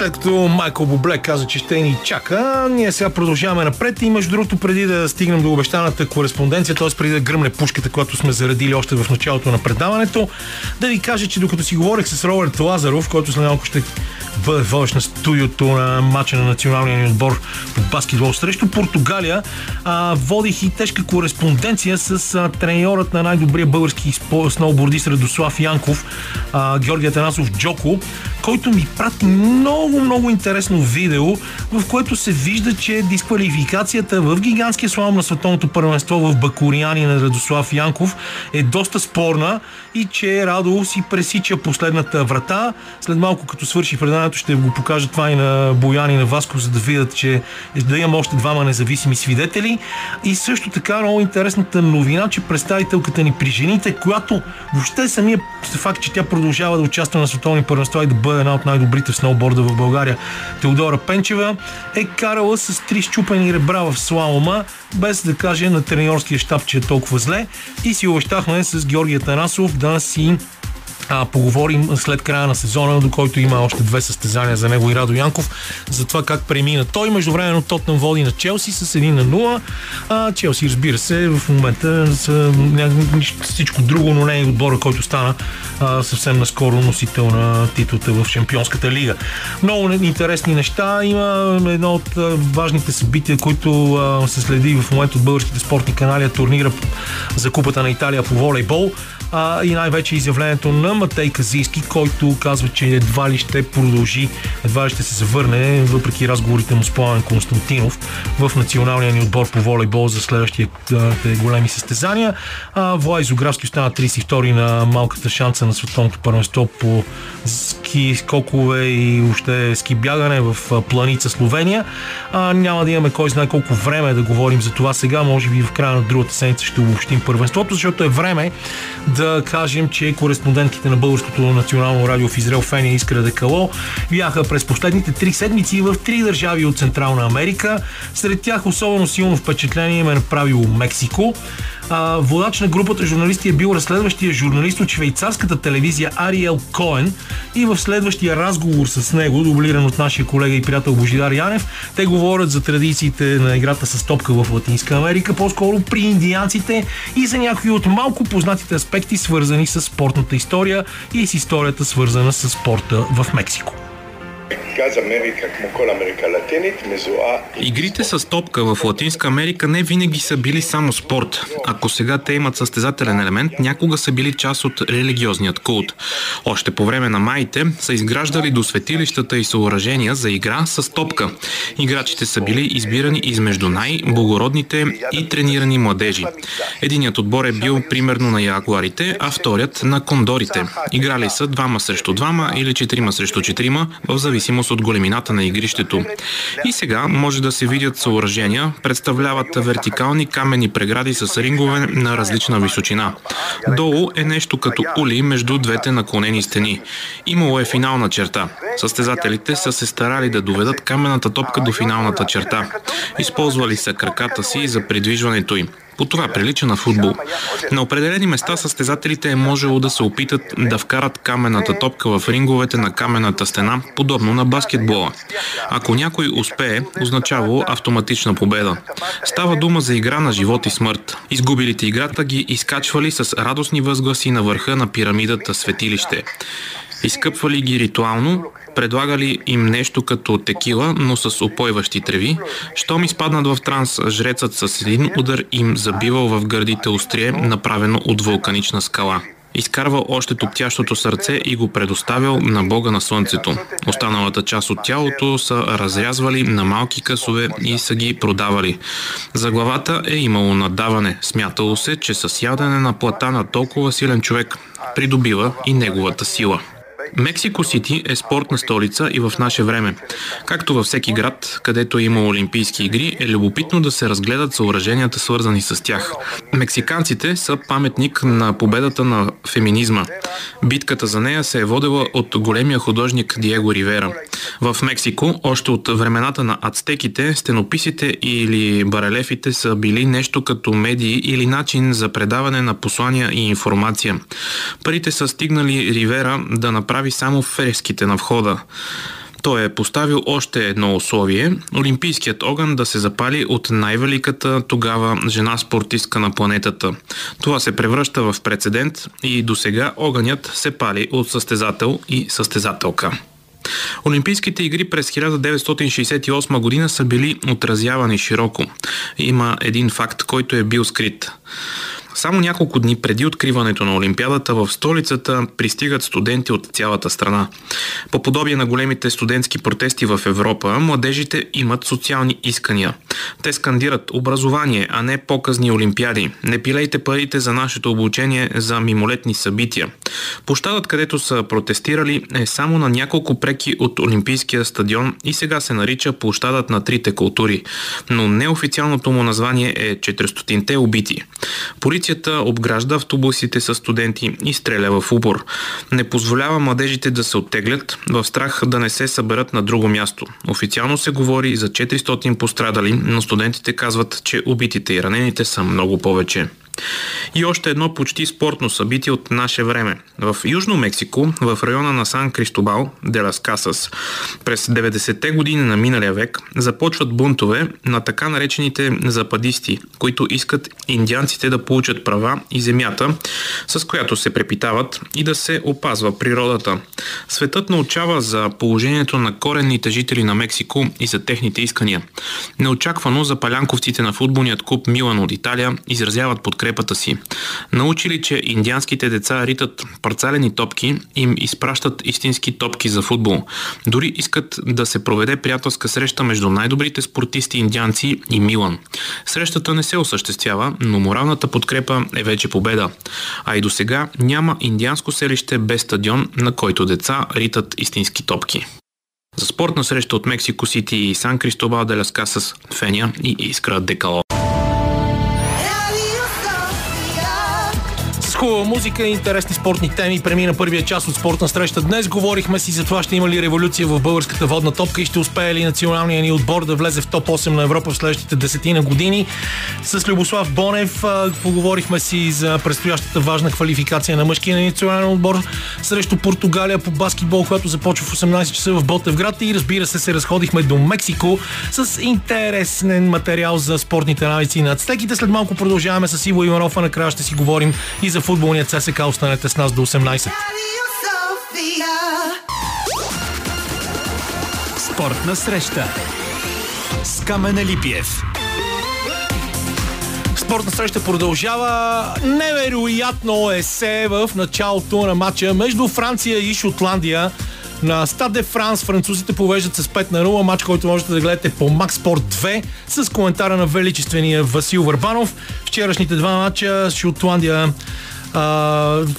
След като Майкъл Бобле каза, че ще ни чака, ние сега продължаваме напред и между другото преди да стигнем до обещаната кореспонденция, т.е. преди да гръмне пушката, която сме заредили още в началото на предаването, да ви кажа, че докато си говорих с Роберт Лазаров, който след малко ще бъде водещ на студиото на матча на националния ни отбор по баскетбол срещу Португалия, а, водих и тежка кореспонденция с а, треньорът на най-добрия български сноубордист Радослав Янков, а, Георгия Танасов Джоко, който ми прати много, много интересно видео, в което се вижда, че дисквалификацията в гигантския слалом на световното първенство в Бакуриани на Радослав Янков е доста спорна и че Радо си пресича последната врата. След малко, като свърши предаването, ще го покажа това и на Бояни и на Васко, за да видят, че да имам още двама независими свидетели. И също така много интересната новина, че представителката ни при жените, която въобще самия факт, че тя продължава да участва на световни първенства и да бъде една от най-добрите в сноуборда в България, Теодора Пенчева, е карала с три щупени ребра в слалома, без да каже на треньорския щаб, че е толкова зле. И си обещахме с Георгия Танасов да си а, поговорим след края на сезона, до който има още две състезания за него и Радо Янков, за това как премина той. Между време Тотнам води на Челси с 1 на 0. А, Челси, разбира се, в момента са всичко друго, но не е отбора, който стана а, съвсем наскоро носител на титлата в Шампионската лига. Много интересни неща. Има едно от важните събития, които а, се следи в момента от българските спортни канали, турнира за Купата на Италия по волейбол а, и най-вече изявлението на Матей Казийски, който казва, че едва ли ще продължи, едва ли ще се завърне, въпреки разговорите му с Пламен Константинов в националния ни отбор по волейбол за следващите големи състезания. А, Влай Зографски остана 32 на малката шанса на световното първенство по ски скокове и още ски бягане в планица Словения. А, няма да имаме кой знае колко време да говорим за това сега, може би в края на другата седмица ще обобщим първенството, защото е време да кажем, че кореспондентките на Българското национално радио в Израел Фени и Искра Декало бяха през последните три седмици в три държави от Централна Америка. Сред тях особено силно впечатление ме е направило Мексико водач на групата журналисти е бил разследващия журналист от швейцарската телевизия Ариел Коен и в следващия разговор с него, дублиран от нашия колега и приятел Божидар Янев, те говорят за традициите на играта с топка в Латинска Америка, по-скоро при индианците и за някои от малко познатите аспекти, свързани с спортната история и с историята, свързана с спорта в Мексико. Игрите с топка в Латинска Америка не винаги са били само спорт. Ако сега те имат състезателен елемент, някога са били част от религиозният култ. Още по време на майте са изграждали до светилищата и съоръжения за игра с топка. Играчите са били избирани измежду най-благородните и тренирани младежи. Единият отбор е бил примерно на ягуарите, а вторият на кондорите. Играли са двама срещу двама или четирима срещу четирима, в зависимост от големината на игрището. И сега може да се видят съоръжения, представляват вертикални камени прегради с рингове на различна височина. Долу е нещо като ули между двете наклонени стени. Имало е финална черта. Състезателите са се старали да доведат камената топка до финалната черта. Използвали са краката си за придвижването им. По това прилича на футбол. На определени места състезателите е можело да се опитат да вкарат камената топка в ринговете на камената стена, подобно на баскетбола. Ако някой успее, означава автоматична победа. Става дума за игра на живот и смърт. Изгубилите играта ги изкачвали с радостни възгласи на върха на пирамидата светилище. Изкъпвали ги ритуално, предлагали им нещо като текила, но с опойващи треви. Щом изпаднат в транс, жрецът с един удар им забивал в гърдите острие, направено от вулканична скала. Изкарвал още топтящото сърце и го предоставил на Бога на Слънцето. Останалата част от тялото са разрязвали на малки късове и са ги продавали. За главата е имало надаване. Смятало се, че с ядене на плата на толкова силен човек придобива и неговата сила. Мексико Сити е спортна столица и в наше време. Както във всеки град, където има Олимпийски игри, е любопитно да се разгледат съоръженията свързани с тях. Мексиканците са паметник на победата на феминизма. Битката за нея се е водила от големия художник Диего Ривера. В Мексико, още от времената на ацтеките, стенописите или барелефите са били нещо като медии или начин за предаване на послания и информация. Парите са стигнали Ривера да направи само фреските на входа. Той е поставил още едно условие – Олимпийският огън да се запали от най-великата тогава жена спортистка на планетата. Това се превръща в прецедент и до сега огънят се пали от състезател и състезателка. Олимпийските игри през 1968 година са били отразявани широко. Има един факт, който е бил скрит. Само няколко дни преди откриването на Олимпиадата в столицата пристигат студенти от цялата страна. По подобие на големите студентски протести в Европа, младежите имат социални искания. Те скандират образование, а не показни олимпиади. Не пилейте парите за нашето обучение за мимолетни събития. Площадът, където са протестирали, е само на няколко преки от Олимпийския стадион и сега се нарича площадът на трите култури. Но неофициалното му название е 400-те убити. Полицията обгражда автобусите с студенти и стреля в упор. Не позволява младежите да се оттеглят, в страх да не се съберат на друго място. Официално се говори за 400 пострадали, но студентите казват, че убитите и ранените са много повече. И още едно почти спортно събитие от наше време. В Южно Мексико, в района на Сан Кристобал, де Лас Касас, през 90-те години на миналия век започват бунтове на така наречените западисти, които искат индианците да получат права и земята, с която се препитават и да се опазва природата. Светът научава за положението на коренните жители на Мексико и за техните искания. Неочаквано за палянковците на футболният клуб Милан от Италия изразяват подкрепата си. Научили, че индианските деца ритат парцалени топки, им изпращат истински топки за футбол. Дори искат да се проведе приятелска среща между най-добрите спортисти индианци и Милан. Срещата не се осъществява, но моралната подкрепа е вече победа. А и до сега няма индианско селище без стадион, на който деца ритат истински топки. За спортна среща от Мексико Сити и Сан Кристобал де Ласка с Феня и Искра Декало. Хубава музика и интересни спортни теми. Премина първия част от спортна среща. Днес говорихме си за това ще има ли революция в българската водна топка и ще успее ли националния ни отбор да влезе в топ 8 на Европа в следващите десетина години. С Любослав Бонев поговорихме си за предстоящата важна квалификация на мъжкия национален отбор срещу Португалия по баскетбол, която започва в 18 часа в Ботевград и разбира се се разходихме до Мексико с интересен материал за спортните навици на ацтеките. След малко продължаваме с Иво Иванов, а накрая ще си говорим и за футболният ЦСК. Останете с нас до 18. Спортна среща с Камена Липиев. Спортна среща продължава. Невероятно есе в началото на матча между Франция и Шотландия. На Стад де Франс французите повеждат с 5 на 0, матч, който можете да гледате по Max Sport 2 с коментара на величествения Васил Върбанов. Вчерашните два матча Шотландия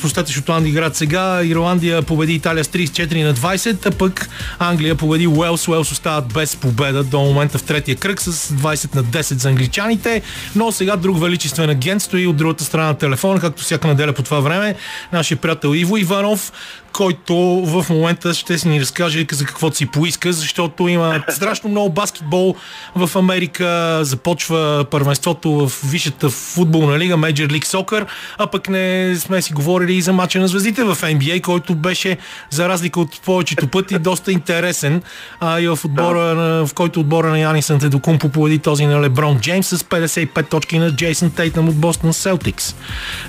Простете, Шотландия играят сега. Ирландия победи Италия с 34 на 20, а пък Англия победи Уелс. Уелс остават без победа до момента в третия кръг с 20 на 10 за англичаните. Но сега друг величествен агент стои от другата страна на телефона, както всяка неделя по това време. Нашия приятел Иво Иванов, който в момента ще си ни разкаже за каквото си поиска, защото има страшно много баскетбол в Америка, започва първенството в висшата футболна лига Major League Soccer, а пък не сме си говорили и за мача на звездите в NBA, който беше за разлика от повечето пъти доста интересен а, и в отбора, в който отбора на Янис Антедокумпо победи този на Леброн Джеймс с 55 точки на Джейсън Тейтъм от Бостон Селтикс.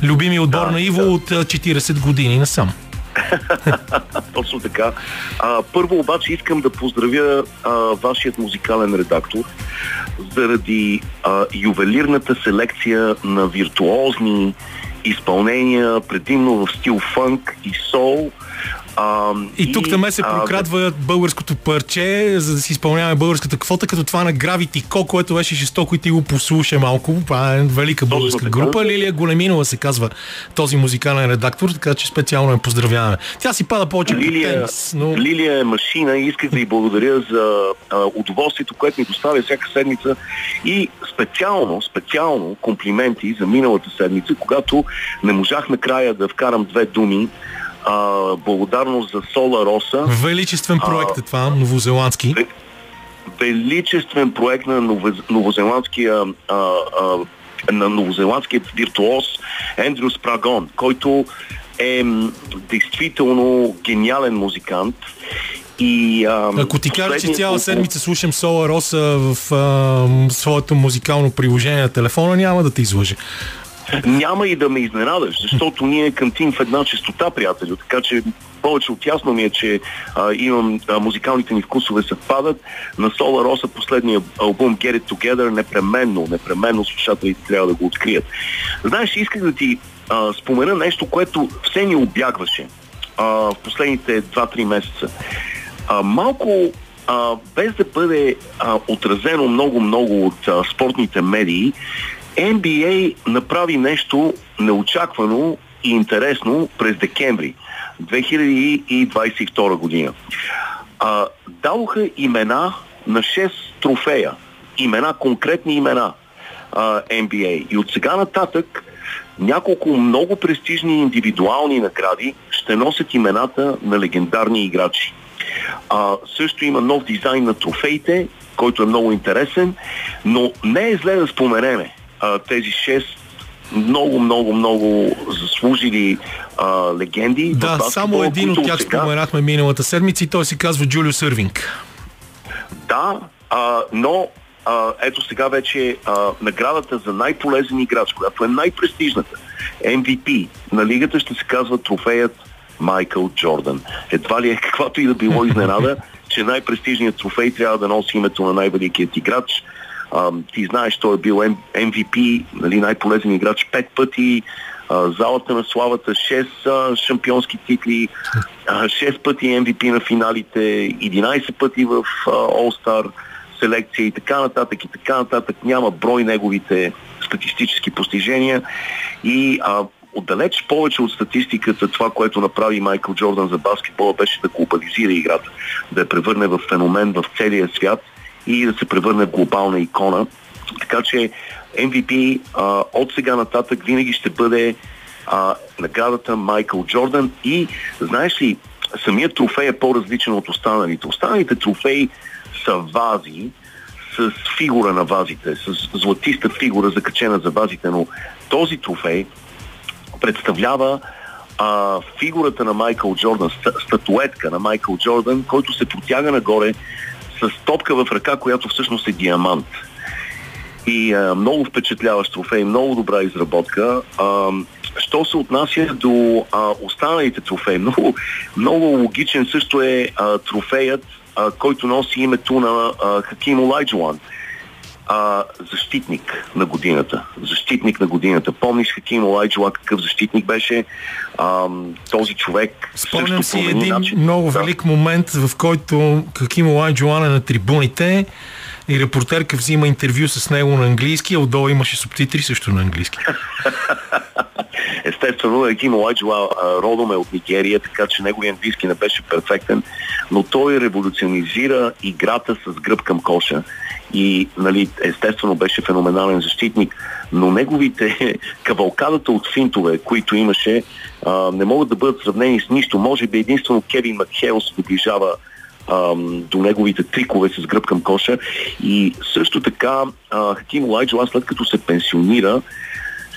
Любими отбор на Иво от 40 години насам. Точно така. А, първо обаче искам да поздравя а, вашият музикален редактор заради а, ювелирната селекция на виртуозни изпълнения, предимно в стил фънк и сол, а, и тук там се прокрадва а, българското парче, за да си изпълняваме българската квота, като това на Gravity Co, което беше жестоко и ти го послуша малко. Това е велика българска група. Лилия Големинова се казва този музикален редактор, така че специално я поздравяваме. Тя си пада повече Лилия, тенис, но... Лилия е машина и исках да й благодаря за а, удоволствието, което ми доставя всяка седмица и специално, специално комплименти за миналата седмица, когато не можах накрая да вкарам две думи а, благодарност за Сола Роса. Величествен проект е това, новозеландски. Величествен проект на новозеландския а, а, на новозеландския виртуоз Ендрю Спрагон, който е действително гениален музикант. И, а, Ако ти кажа, че цяла седмица слушам Сола Роса в а, своето музикално приложение на телефона, няма да те излъжа. Няма и да ме изненадаш, защото ние кантим в една частота, приятелю, така че повече от ясно ми е, че а, имам а, музикалните ми вкусове съвпадат. На Сола Роса последния албум Get It Together непременно, непременно слушателите трябва да го открият. Знаеш, исках да ти а, спомена нещо, което все ни обягваше а, в последните 2-3 месеца. А, малко а, без да бъде а, отразено много-много от а, спортните медии, NBA направи нещо неочаквано и интересно през декември 2022 година. А, дадоха имена на 6 трофея. Имена, конкретни имена а, NBA. И от сега нататък няколко много престижни индивидуални награди ще носят имената на легендарни играчи. А, също има нов дизайн на трофеите, който е много интересен, но не е зле да споменеме а, тези шест много, много, много заслужили а, легенди. Да, само един от тях сега... споменахме миналата седмица и той се казва Джулио Сървинг. Да, а, но а, ето сега вече а, наградата за най-полезен играч, която е най-престижната, MVP на лигата ще се казва трофеят Майкъл Джордан. Едва ли е каквато и да било изненада, че най-престижният трофей трябва да носи името на най-великият играч – а, ти знаеш, той е бил MVP, нали, най-полезен играч пет пъти, а, залата на славата 6 а, шампионски титли, а, 6 пъти MVP на финалите, 11 пъти в All-Star селекция и така нататък и така нататък. Няма брой неговите статистически постижения. И а, отдалеч повече от статистиката това, което направи Майкъл Джордан за баскетбола беше да глобализира играта, да я превърне в феномен в целия свят и да се превърне в глобална икона. Така че MVP а, от сега нататък винаги ще бъде а, наградата Майкъл Джордан и знаеш ли, самият трофей е по-различен от останалите. Останалите трофеи са вази с фигура на вазите, с златиста фигура закачена за вазите, но този трофей представлява а, фигурата на Майкъл Джордан, статуетка на Майкъл Джордан, който се протяга нагоре с топка в ръка, която всъщност е диамант. И а, много впечатляващ трофей, много добра изработка. А, що се отнася до а, останалите трофеи, много, много логичен също е а, трофеят, а, който носи името на а, Хаким Олайджуан а, защитник на годината. Защитник на годината. Помниш Хаким Олайджуа какъв защитник беше? А, този човек Спомням си един начин. много да. велик момент, в който Хаким Олайджуан е на трибуните и репортерка взима интервю с него на английски, а отдолу имаше субтитри също на английски. Естествено, Еким Олайджуа родом е от Нигерия, така че неговия английски не беше перфектен, но той революционизира играта с гръб към коша и нали, естествено беше феноменален защитник, но неговите кавалкадата от финтове, които имаше, а, не могат да бъдат сравнени с нищо. Може би единствено Кевин Макхейл се доближава до неговите трикове с гръб към коша. И също така Хаким Лайджо, след като се пенсионира,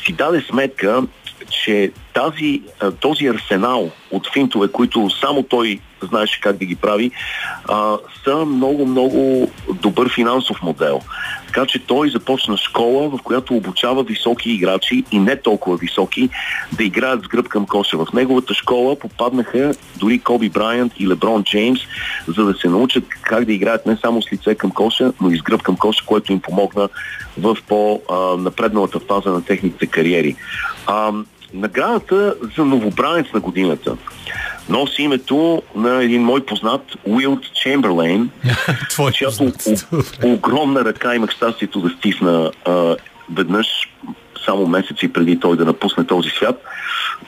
си даде сметка, че тази, този арсенал от финтове, които само той знаеше как да ги прави, а, са много-много добър финансов модел. Така че той започна школа, в която обучава високи играчи и не толкова високи да играят с гръб към коша. В неговата школа попаднаха дори Коби Брайант и Леброн Джеймс, за да се научат как да играят не само с лице към коша, но и с гръб към коша, което им помогна в по-напредналата фаза на техните кариери. А, наградата за новобранец на годината носи името на един мой познат Уилд Чемберлейн, чиято огромна ръка имах щастието да стисна а, веднъж само месеци преди той да напусне този свят.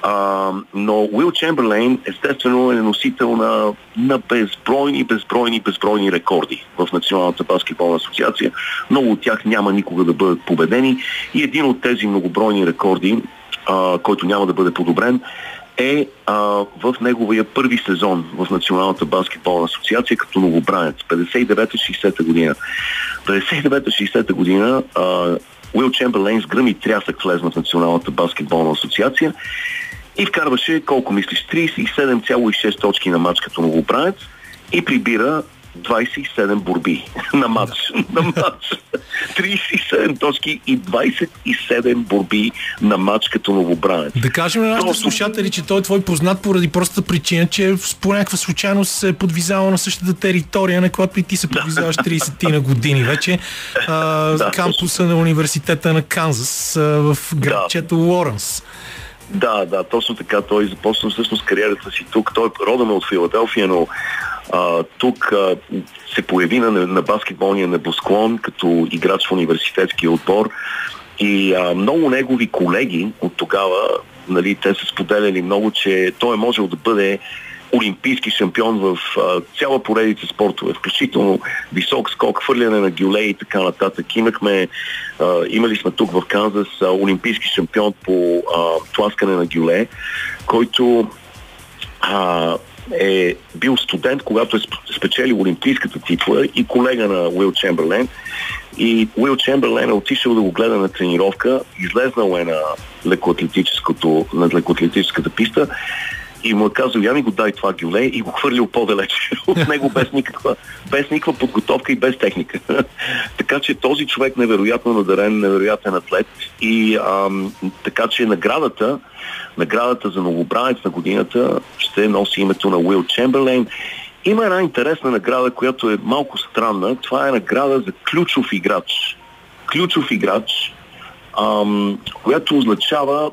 А, но Уил Чемберлейн естествено е носител на, на безбройни, безбройни, безбройни рекорди в Националната баскетболна асоциация. Много от тях няма никога да бъдат победени и един от тези многобройни рекорди, който няма да бъде подобрен, е а, в неговия първи сезон в Националната баскетболна асоциация като новобранец, 59-60 година. 59-60 година а, Уил Чемберлейн с гръм и трясък влезна в Националната баскетболна асоциация и вкарваше, колко мислиш, 37,6 точки на матч като новобранец и прибира 27 борби на матч. на матч. 37 точки и 27 борби на матч като новобранец. Да кажем на нашите слушатели, че той е твой познат поради простата причина, че по някаква случайност се е подвизава на същата територия, на която и ти се подвизаваш 30 ти на години вече. А, да, кампуса на университета на Канзас в градчето да. Лоренс. Да, да, точно така. Той започна всъщност кариерата си тук. Той е роден от Филаделфия, но а, тук а, се появи на, на баскетболния небосклон като играч в университетския отбор и а, много негови колеги от тогава, нали, те са споделяли много, че той е можел да бъде олимпийски шампион в а, цяла поредица спортове, включително висок скок, хвърляне на гюле и така нататък. Имахме, а, имали сме тук в Канзас а, олимпийски шампион по а, тласкане на гюле, който а, е бил студент, когато е спечелил олимпийската титла и колега на Уил Чемберлен. И Уил Чемберлен е отишъл да го гледа на тренировка, излезнал е на лекоатлетическата писта и му е казал, я ми го дай това гюле и го хвърлил по-далече от него без никаква, без никаква подготовка и без техника. така че този човек невероятно надарен, невероятен атлет и ам, така че наградата, наградата за новобранец на годината ще носи името на Уил Чемберлейн. Има една интересна награда, която е малко странна. Това е награда за ключов играч. Ключов играч, ам, която означава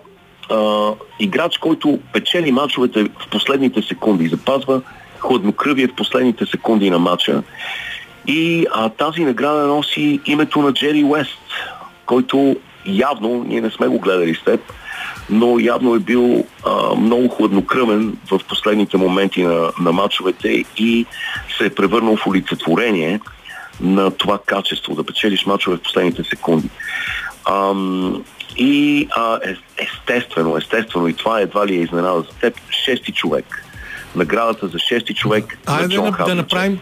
а, играч, който печели мачовете в последните секунди, запазва хладнокръвие в последните секунди на матча. И а, тази награда носи името на Джери Уест, който явно, ние не сме го гледали с теб, но явно е бил а, много хладнокръмен в последните моменти на, на матчовете и се е превърнал в олицетворение на това качество, да печелиш мачове в последните секунди. Ам, и а, естествено, естествено, и това едва ли е изненада за теб, шести човек наградата за шести човек. Айде да, да направим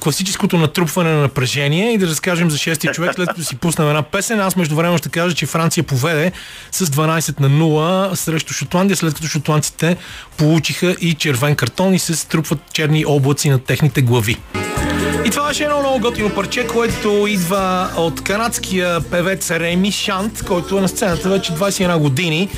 класическото натрупване на напрежение и да разкажем за шести човек, след като си пуснем една песен. Аз между време ще кажа, че Франция поведе с 12 на 0 срещу Шотландия, след като шотландците получиха и червен картон и се струпват черни облаци на техните глави. И това беше едно много готино парче, което идва от канадския певец Реми Шант, който е на сцената вече 21 години.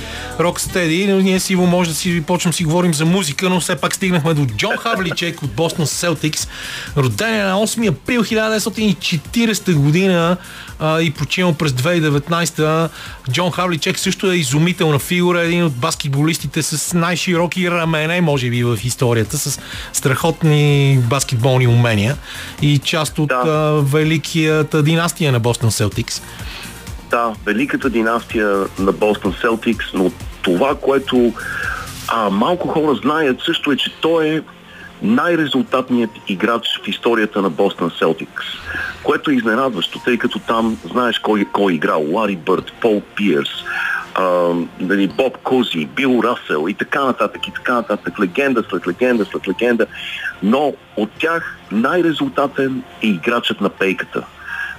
Рок Стеди. Ние си може да си почнем си говорим за музика, но все пак стигнахме до Джон Хавличек от Бостон Селтикс. Роден е на 8 април 1940 година а, и починал през 2019. Джон Хавличек също е изумителна фигура, един от баскетболистите с най-широки рамене, може би в историята, с страхотни баскетболни умения и част от да. а, великията династия на Бостон Селтикс. Да, великата династия на Бостон Селтикс, но това, което а, малко хора знаят също е, че той е най-резултатният играч в историята на Бостън Селтикс, което е изненадващо, тъй като там знаеш кой, кой е играл. Лари Бърт, Пол Пиерс, а, дали, Боб Кози, Бил Расел и така нататък, и така нататък. Легенда след легенда след легенда. Но от тях най-резултатен е играчът на пейката.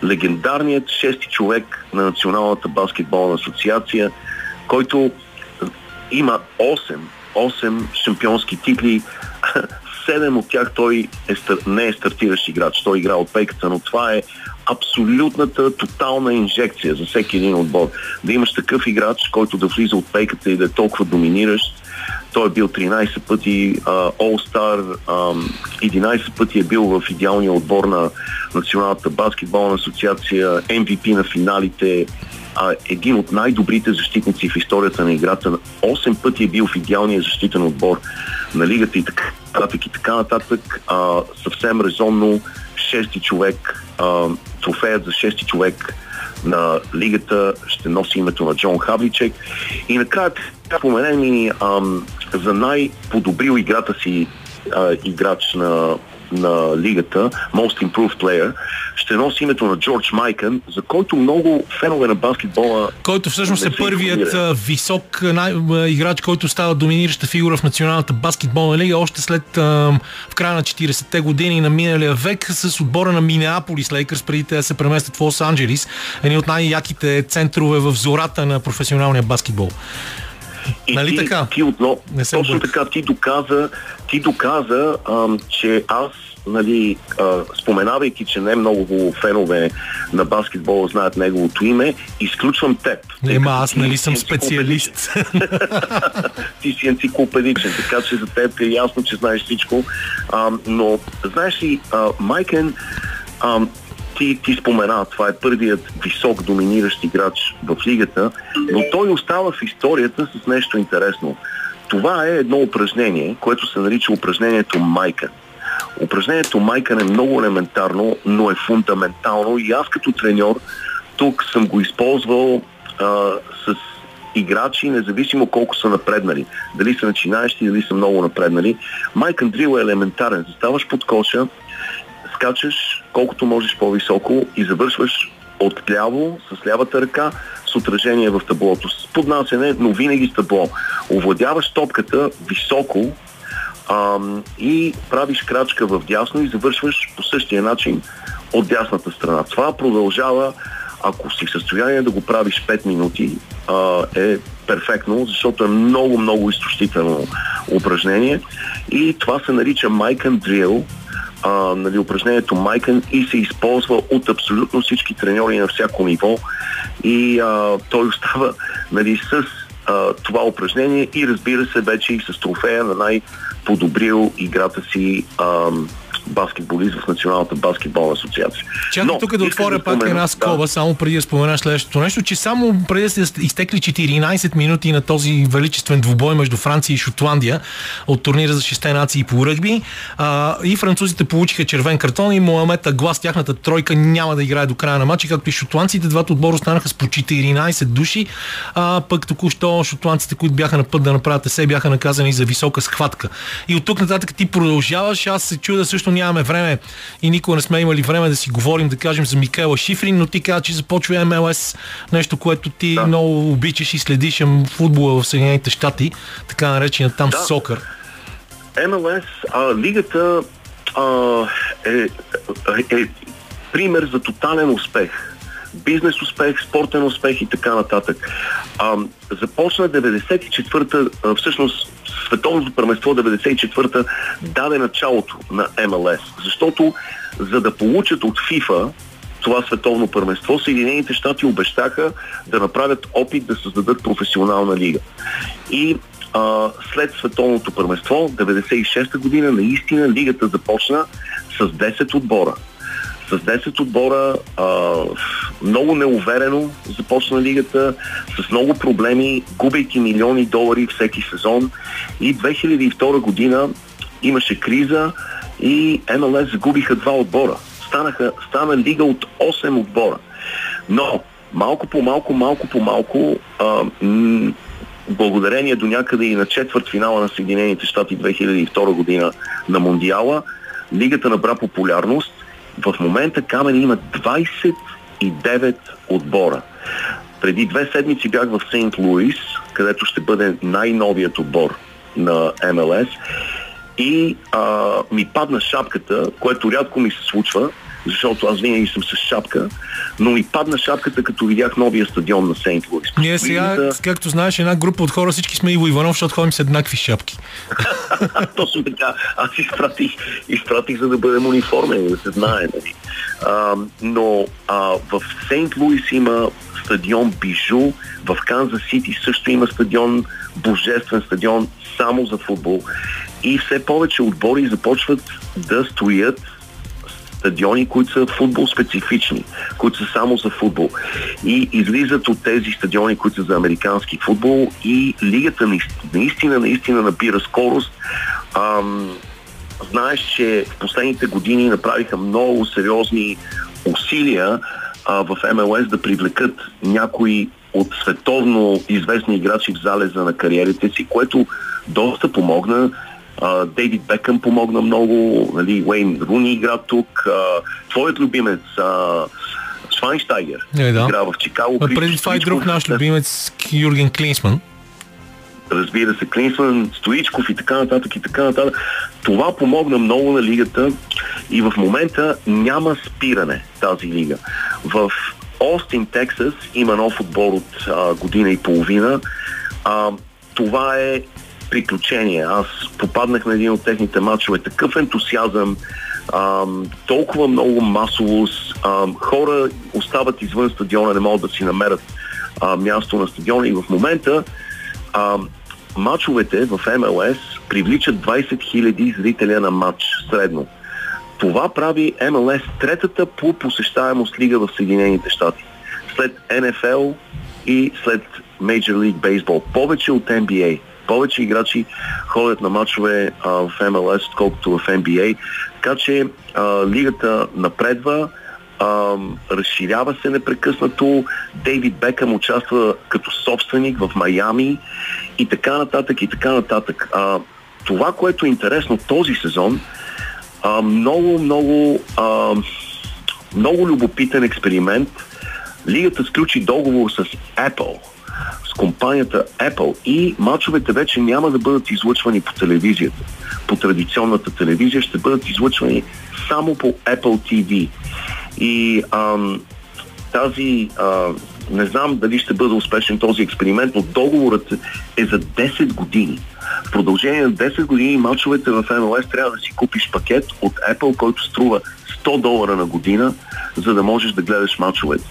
Легендарният шести човек на Националната баскетболна асоциация, който има 8, 8 шампионски титли, седем от тях той е, не е стартиращ играч, той игра от пейката, но това е абсолютната тотална инжекция за всеки един отбор. Да имаш такъв играч, който да влиза от пейката и да е толкова доминиращ. Той е бил 13 пъти All-Star, 11 пъти е бил в идеалния отбор на Националната баскетболна асоциация, MVP на финалите, а, един от най-добрите защитници в историята на играта. 8 пъти е бил в идеалния защитен отбор на лигата и така нататък и така нататък. А, съвсем резонно шести човек, а, трофеят за шести човек на лигата ще носи името на Джон Хавличек. И накрая споменем и за най-подобрил играта си а, играч на на лигата, Most Improved Player, ще носи името на Джордж Майкън, за който много фенове на баскетбола... Който всъщност е първият висок най- играч, който става доминираща фигура в Националната баскетболна лига, още след в края на 40-те години на миналия век с отбора на Минеаполис Лейкърс, преди те да се преместят в Лос-Анджелис, едни от най-яките центрове в зората на професионалния баскетбол. И нали ти, така? Ти отново, точно бър. така, ти доказа, ти доказа, ам, че аз нали, а, споменавайки, че не много фенове на баскетбола знаят неговото име, изключвам теб. Ема аз нали съм специалист. ти си енциклопедичен, така че за теб е ясно, че знаеш всичко. А, но знаеш ли, а, Майкен а, ти, ти спомена, това е първият висок доминиращ играч в лигата, но той остава в историята с нещо интересно. Това е едно упражнение, което се нарича упражнението майка. Упражнението майка е много елементарно, но е фундаментално и аз като треньор тук съм го използвал а, с играчи, независимо колко са напреднали. Дали са начинаещи, дали са много напреднали. Майкън дрил е елементарен. Заставаш под коша, скачаш колкото можеш по-високо и завършваш отляво с лявата ръка с отражение в таблото. С поднасене, но винаги с табло. Овладяваш топката високо ам, и правиш крачка в дясно и завършваш по същия начин от дясната страна. Това продължава, ако си в състояние да го правиш 5 минути, а, е перфектно, защото е много, много изтощително упражнение. И това се нарича and Drill, а, нали, упражнението Майкън и се използва от абсолютно всички треньори на всяко ниво. И а, той остава нали, с а, това упражнение и разбира се вече и с трофея на най-подобрил играта си а, баскетболист в Националната баскетболна асоциация. Чакай тук да отворя да пак една скоба, да. само преди да споменаш следващото нещо, че само преди да сте изтекли 14 минути на този величествен двубой между Франция и Шотландия от турнира за 6 нации по ръгби а, и французите получиха червен картон и Моамед Глас, тяхната тройка няма да играе до края на матча, както и шотландците, двата отбора останаха с по 14 души, а пък току-що шотландците, които бяха на път да направят се, бяха наказани за висока схватка. И от тук нататък ти продължаваш, аз се чуда също нямаме време и никога не сме имали време да си говорим, да кажем за Микела Шифрин, но ти каза, че започва МЛС, нещо, което ти да. много обичаш и следиш футбола в Съединените щати, така наречения там да. сокър. МЛС, а, лигата а, е, е, е пример за тотален успех бизнес успех, спортен успех и така нататък. А, започна 94-та, всъщност Световното първенство 94-та даде началото на МЛС, защото за да получат от ФИФА това световно първенство, Съединените щати обещаха да направят опит да създадат професионална лига. И а, след световното първенство, 96-та година, наистина лигата започна с 10 отбора с 10 отбора, а, много неуверено започна лигата, с много проблеми, губейки милиони долари всеки сезон. И 2002 година имаше криза и МЛС загубиха два отбора. Станаха, стана лига от 8 отбора. Но малко по малко, малко по малко, а, м- благодарение до някъде и на четвърт финала на Съединените щати 2002 година на Мондиала, лигата набра популярност. В момента Камен има 29 отбора. Преди две седмици бях в Сейнт Луис, където ще бъде най-новият отбор на МЛС и а, ми падна шапката, което рядко ми се случва, защото аз винаги съм с шапка, но ми падна шапката, като видях новия стадион на Сейнт Луис. Ние сега, както знаеш, една група от хора, всички сме Иво Иванов, защото ходим с еднакви шапки. Точно така. Аз изпратих, изпратих за да бъдем униформени, да се знае. Нали. А, но а, в Сейнт Луис има стадион Бижу, в Канзас Сити също има стадион, божествен стадион само за футбол. И все повече отбори започват да строят стадиони, които са футбол специфични, които са само за футбол. И излизат от тези стадиони, които са за американски футбол и лигата наистина, наистина набира скорост. Ам, знаеш, че в последните години направиха много сериозни усилия а, в МЛС да привлекат някои от световно известни играчи в залеза на кариерите си, което доста помогна Дейвид Бекъм помогна много, нали, Уейн Руни игра тук, а, твоят любимец а, Швайнштайгер е, да. игра в Чикаго. А преди това и друг наш любимец Юрген Клинсман. Разбира се, Клинсман, Стоичков и така нататък и така нататък. Това помогна много на лигата и в момента няма спиране тази лига. В Остин, Тексас има нов отбор от а, година и половина. А, това е приключение. Аз попаднах на един от техните матчове. Такъв ентусиазъм, ам, толкова много масовост. Ам, хора остават извън стадиона, не могат да си намерят а, място на стадиона и в момента ам, матчовете в МЛС привличат 20 000 зрителя на матч средно. Това прави МЛС третата по посещаемост лига в Съединените щати. След НФЛ и след Major League Baseball. Повече от NBA повече играчи ходят на матчове а, в МЛС, отколкото в NBA. Така че а, лигата напредва, а, разширява се непрекъснато. Дейвид Бекъм участва като собственик в Майами и така нататък и така нататък. А, това, което е интересно този сезон, а, много, много, а, много любопитен експеримент. Лигата сключи договор с Apple – с компанията Apple и мачовете вече няма да бъдат излъчвани по телевизията. По традиционната телевизия ще бъдат излъчвани само по Apple TV. И ам, тази, а, не знам дали ще бъде успешен този експеримент, но договорът е за 10 години. В продължение на 10 години мачовете в МЛС трябва да си купиш пакет от Apple, който струва 100 долара на година, за да можеш да гледаш мачовете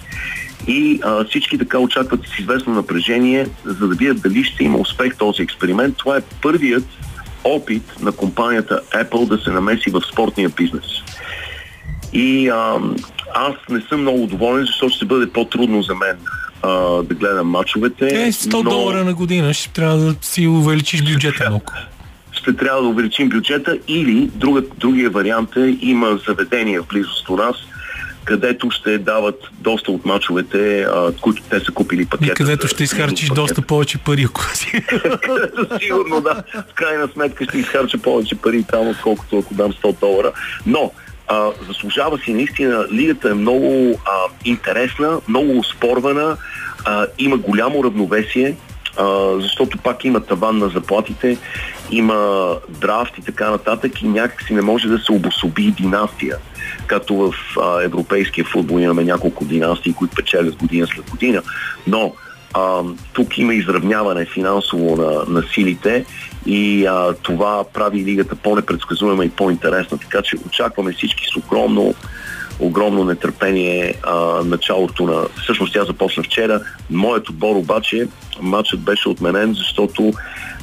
и а, всички така очакват с известно напрежение, за да видят дали ще има успех този експеримент. Това е първият опит на компанията Apple да се намеси в спортния бизнес. И а, аз не съм много доволен, защото ще бъде по-трудно за мен а, да гледам мачовете. Е, 100 но... долара на година, ще трябва да си увеличиш бюджета много. Ще трябва да увеличим бюджета или друга, другия вариант е има заведение в близост до нас, където ще дават доста от мачовете, а, които те са купили пакета. И където ще изхарчиш пакет. доста повече пари, ако си. Сигурно, да. В крайна сметка ще изхарча повече пари там, отколкото ако дам 100 долара. Но а, заслужава си наистина. Лигата е много а, интересна, много успорвана, а, има голямо равновесие, а, защото пак има таван на заплатите, има драфт и така нататък и някак си не може да се обособи династия като в а, европейския футбол имаме няколко династии, които печелят година след година. Но а, тук има изравняване финансово на, на силите и а, това прави лигата по-непредсказуема и по-интересна. Така че очакваме всички с огромно огромно нетърпение а, началото на... Всъщност тя започна вчера. Моят отбор обаче, матчът беше отменен, защото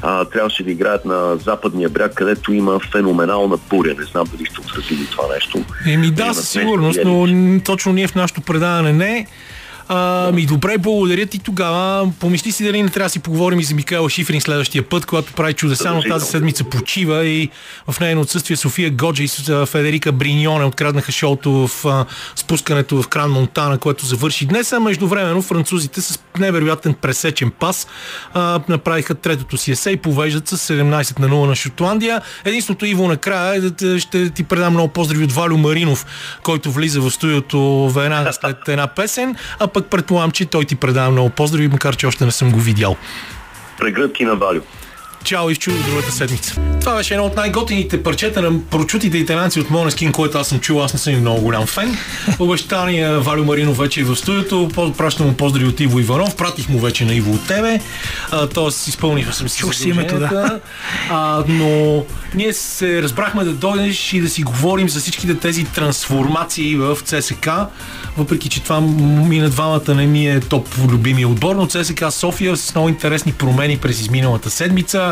а, трябваше да играят на западния бряг, където има феноменална буря. Не знам дали сте отразили това нещо. Еми да, със сигурност, но точно ние в нашото предаване не. Ми добре, благодаря ти тогава. Помисли си дали не трябва да си поговорим и за Микаел Шифрин следващия път, когато прави чудеса, но тази седмица почива и в нейно отсъствие София Годжи и Федерика Бриньоне откраднаха шоуто в а, спускането в Кран Монтана, което завърши днес, а междувременно французите с невероятен пресечен пас а, направиха третото си есе и повеждат с 17 на 0 на Шотландия. Единството Иво накрая е ще ти предам много поздрави от Валю Маринов, който влиза в студиото веднага след една песен, а пък предполагам, че той ти предава много поздрави, макар че още не съм го видял. Прегръдки на Валю. Чао и чудо другата седмица. Това беше едно от най-готините парчета на прочутите италянци от Монескин, което аз съм чул. Аз не съм и много голям фен. Обещания Валю Марино вече е в студиото. Пращам му поздрави от Иво Иванов. Пратих му вече на Иво от тебе. Тоест изпълних съм си Чух си името, да. А, но ние се разбрахме да дойдеш и да си говорим за всичките тези трансформации в ЦСК. Въпреки, че това ми на двамата не ми е топ любимия отбор, но ЦСК София с много интересни промени през изминалата седмица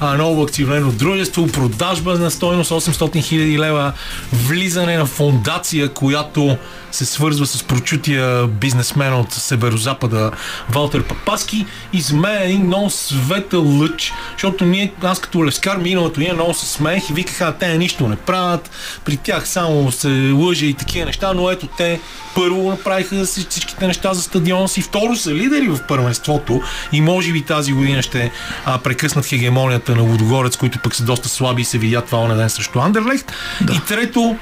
а, ново акционерно дружество, продажба на стойност 800 хиляди лева, влизане на фондация, която се свързва с прочутия бизнесмен от Северо-Запада Валтер Папаски и за мен е един много светъл лъч, защото ние, аз като лескар миналото ние много се смеех и викаха, те нищо не правят, при тях само се лъже и такива неща, но ето те първо направиха всичките неща за стадиона си, второ са лидери в първенството и може би тази година ще а, прекъснат хегемонията на Лудогорец, които пък са доста слаби и се видят това на ден срещу Андерлехт. Да. И трето,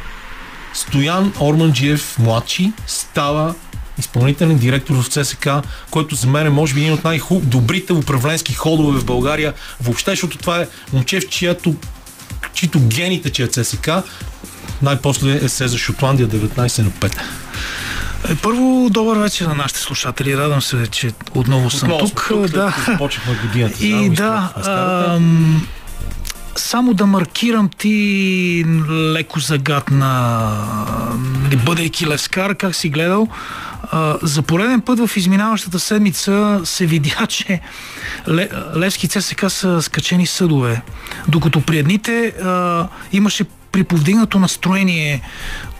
Стоян Орманджиев младши става изпълнителен директор в ЦСК, който за мен е може би един от най-добрите управленски ходове в България въобще, защото това е момче, в чиято чието гените, че е ЦСК, най-после е се за Шотландия 19 на 5. Е, първо, добър вечер на нашите слушатели. Радвам се, че отново съм отново тук. тук да. Започнахме годината. И да, ам, само да маркирам ти леко загадна, нали, бъдейки лескар, как си гледал. За пореден път в изминаващата седмица се видя, че Левски ЦСК са скачени съдове, докато при едните имаше приповдигнато настроение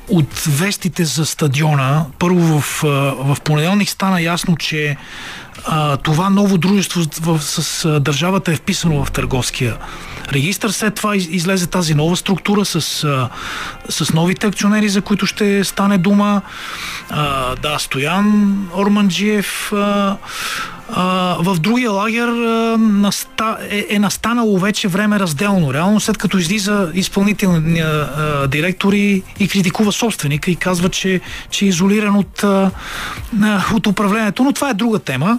от вестите за стадиона. Първо в, в понеделник стана ясно, че а, това ново дружество в, с а, държавата е вписано в търговския регистр. След това из, излезе тази нова структура с, а, с новите акционери, за които ще стане дума. А, да, Стоян Орманджиев. А, а, в другия лагер а, наста, е, е настанало вече време разделно. Реално след като излиза изпълнителния директор и, и критикува собственика и казва, че, че е изолиран от, а, от управлението. Но това е друга тема.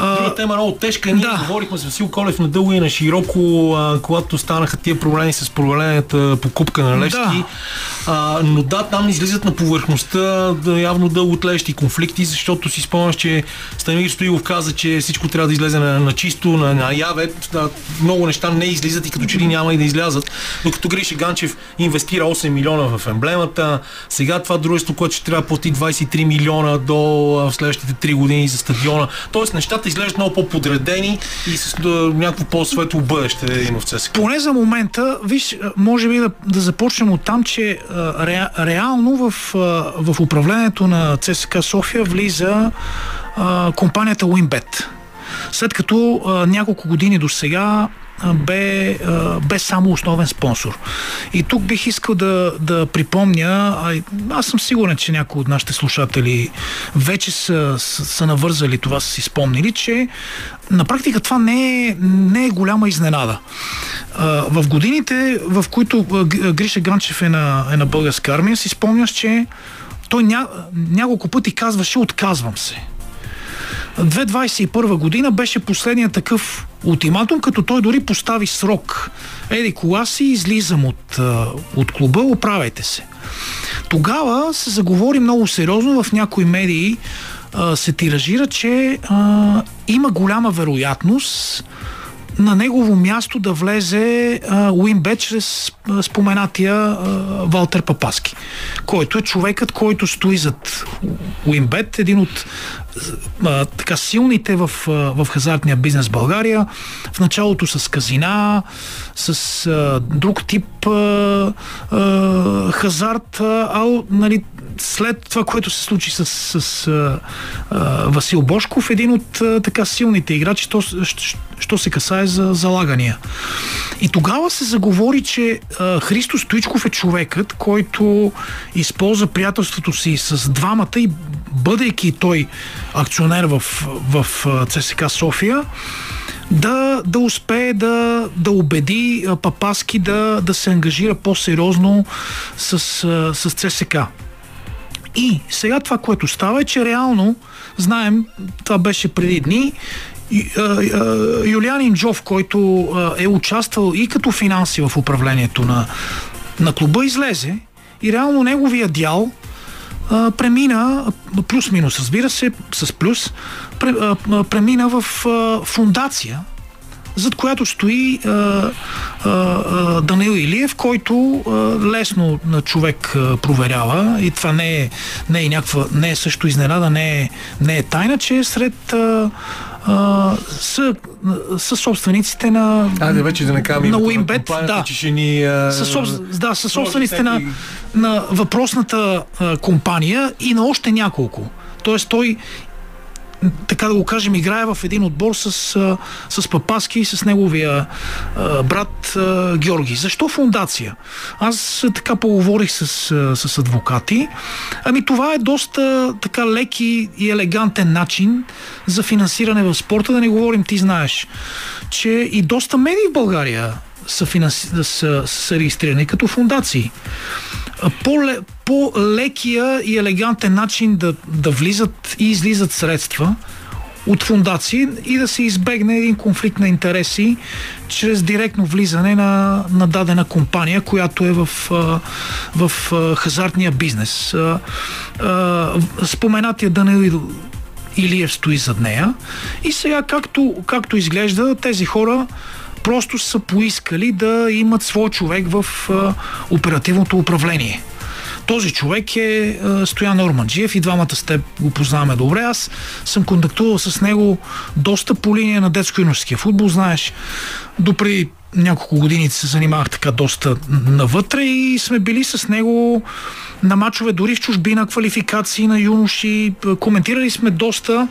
Друга тема много тежка. Ние да. говорихме с Васил Колев на дълго и на широко, а, когато станаха тия проблеми с провалената покупка на Левски. Да. А, но да, там излизат на повърхността да, явно дълго тлещи конфликти, защото си спомняш, че Станимир Стоилов каза, че всичко трябва да излезе на, на чисто, на, на яве. Да, много неща не излизат и като че ли няма и да излязат. Докато Гриша Ганчев инвестира 8 милиона в емблемата. Сега това дружество, което ще трябва да плати 23 милиона до в следващите 3 години за стадиона. Тоест нещата нещата изглеждат много по-подредени и с да, някакво по-светло бъдеще има в ЦСКА. Поне за момента, виж, може би да, да започнем от там, че ре, реално в, в управлението на ЦСКА София влиза а, компанията Winbet. След като а, няколко години до сега бе, бе само основен спонсор. И тук бих искал да, да припомня, а аз съм сигурен, че някои от нашите слушатели вече са, са, навързали това, са си спомнили, че на практика това не е, не е голяма изненада. В годините, в които Гриша Ганчев е на, е на българска армия, си спомняш, че той ня, няколко пъти казваше отказвам се. 2021 година беше последният такъв ултиматум, като той дори постави срок. Еди, кога си излизам от, от клуба, оправяйте се. Тогава се заговори много сериозно в някои медии се тиражира, че а, има голяма вероятност на негово място да влезе Уинбет чрез споменатия а, Валтер Папаски, който е човекът, който стои зад Уинбет, един от а, така силните в, в хазартния бизнес България. В началото с казина, с а, друг тип а, а, хазарт, а, а нали, след това, което се случи с, с, а, а, Васил Бошков, един от а, така силните играчи, що, що, се касае за залагания. И тогава се заговори, че а, Христо Стоичков е човекът, който използва приятелството си с двамата и бъдейки той акционер в, в ЦСК София, да, да успее да, да убеди Папаски да, да се ангажира по-сериозно с, с ЦСК. И сега това, което става е, че реално, знаем, това беше преди дни, Юлиан Инджов, който е участвал и като финанси в управлението на, на клуба, излезе и реално неговия дял премина, плюс-минус, разбира се, с плюс, премина в фундация, зад която стои а, а, а, Данил Илиев, който а, лесно на човек а, проверява и това не е, не е някаква, не е също изненада, не е, не е тайна, че е сред а, а, са, са собствениците на Айде вече да не кажем на Уинбет, да. че ще ни... А... Са, соб... да, са собствениците на, на въпросната а, компания и на още няколко. Тоест той така да го кажем, играе в един отбор с, с Папаски и с неговия брат Георги. Защо фундация? Аз така поговорих с, с адвокати. Ами това е доста така леки и елегантен начин за финансиране в спорта. Да не говорим, ти знаеш, че и доста медии в България са, финанси... са, са регистрирани като фундации по-ле, по-лекия и елегантен начин да, да влизат и излизат средства от фундации и да се избегне един конфликт на интереси чрез директно влизане на, на дадена компания, която е в, в хазартния бизнес. Споменатия Данил Илиев стои зад нея и сега както, както изглежда тези хора просто са поискали да имат свой човек в а, оперативното управление. Този човек е Стоян Орманджиев и двамата сте го познаваме добре. Аз съм контактувал с него доста по линия на детско-юношеския футбол. Знаеш, допреди няколко години се занимавах така доста навътре и сме били с него на мачове дори в чужбина, квалификации на юноши. Коментирали сме доста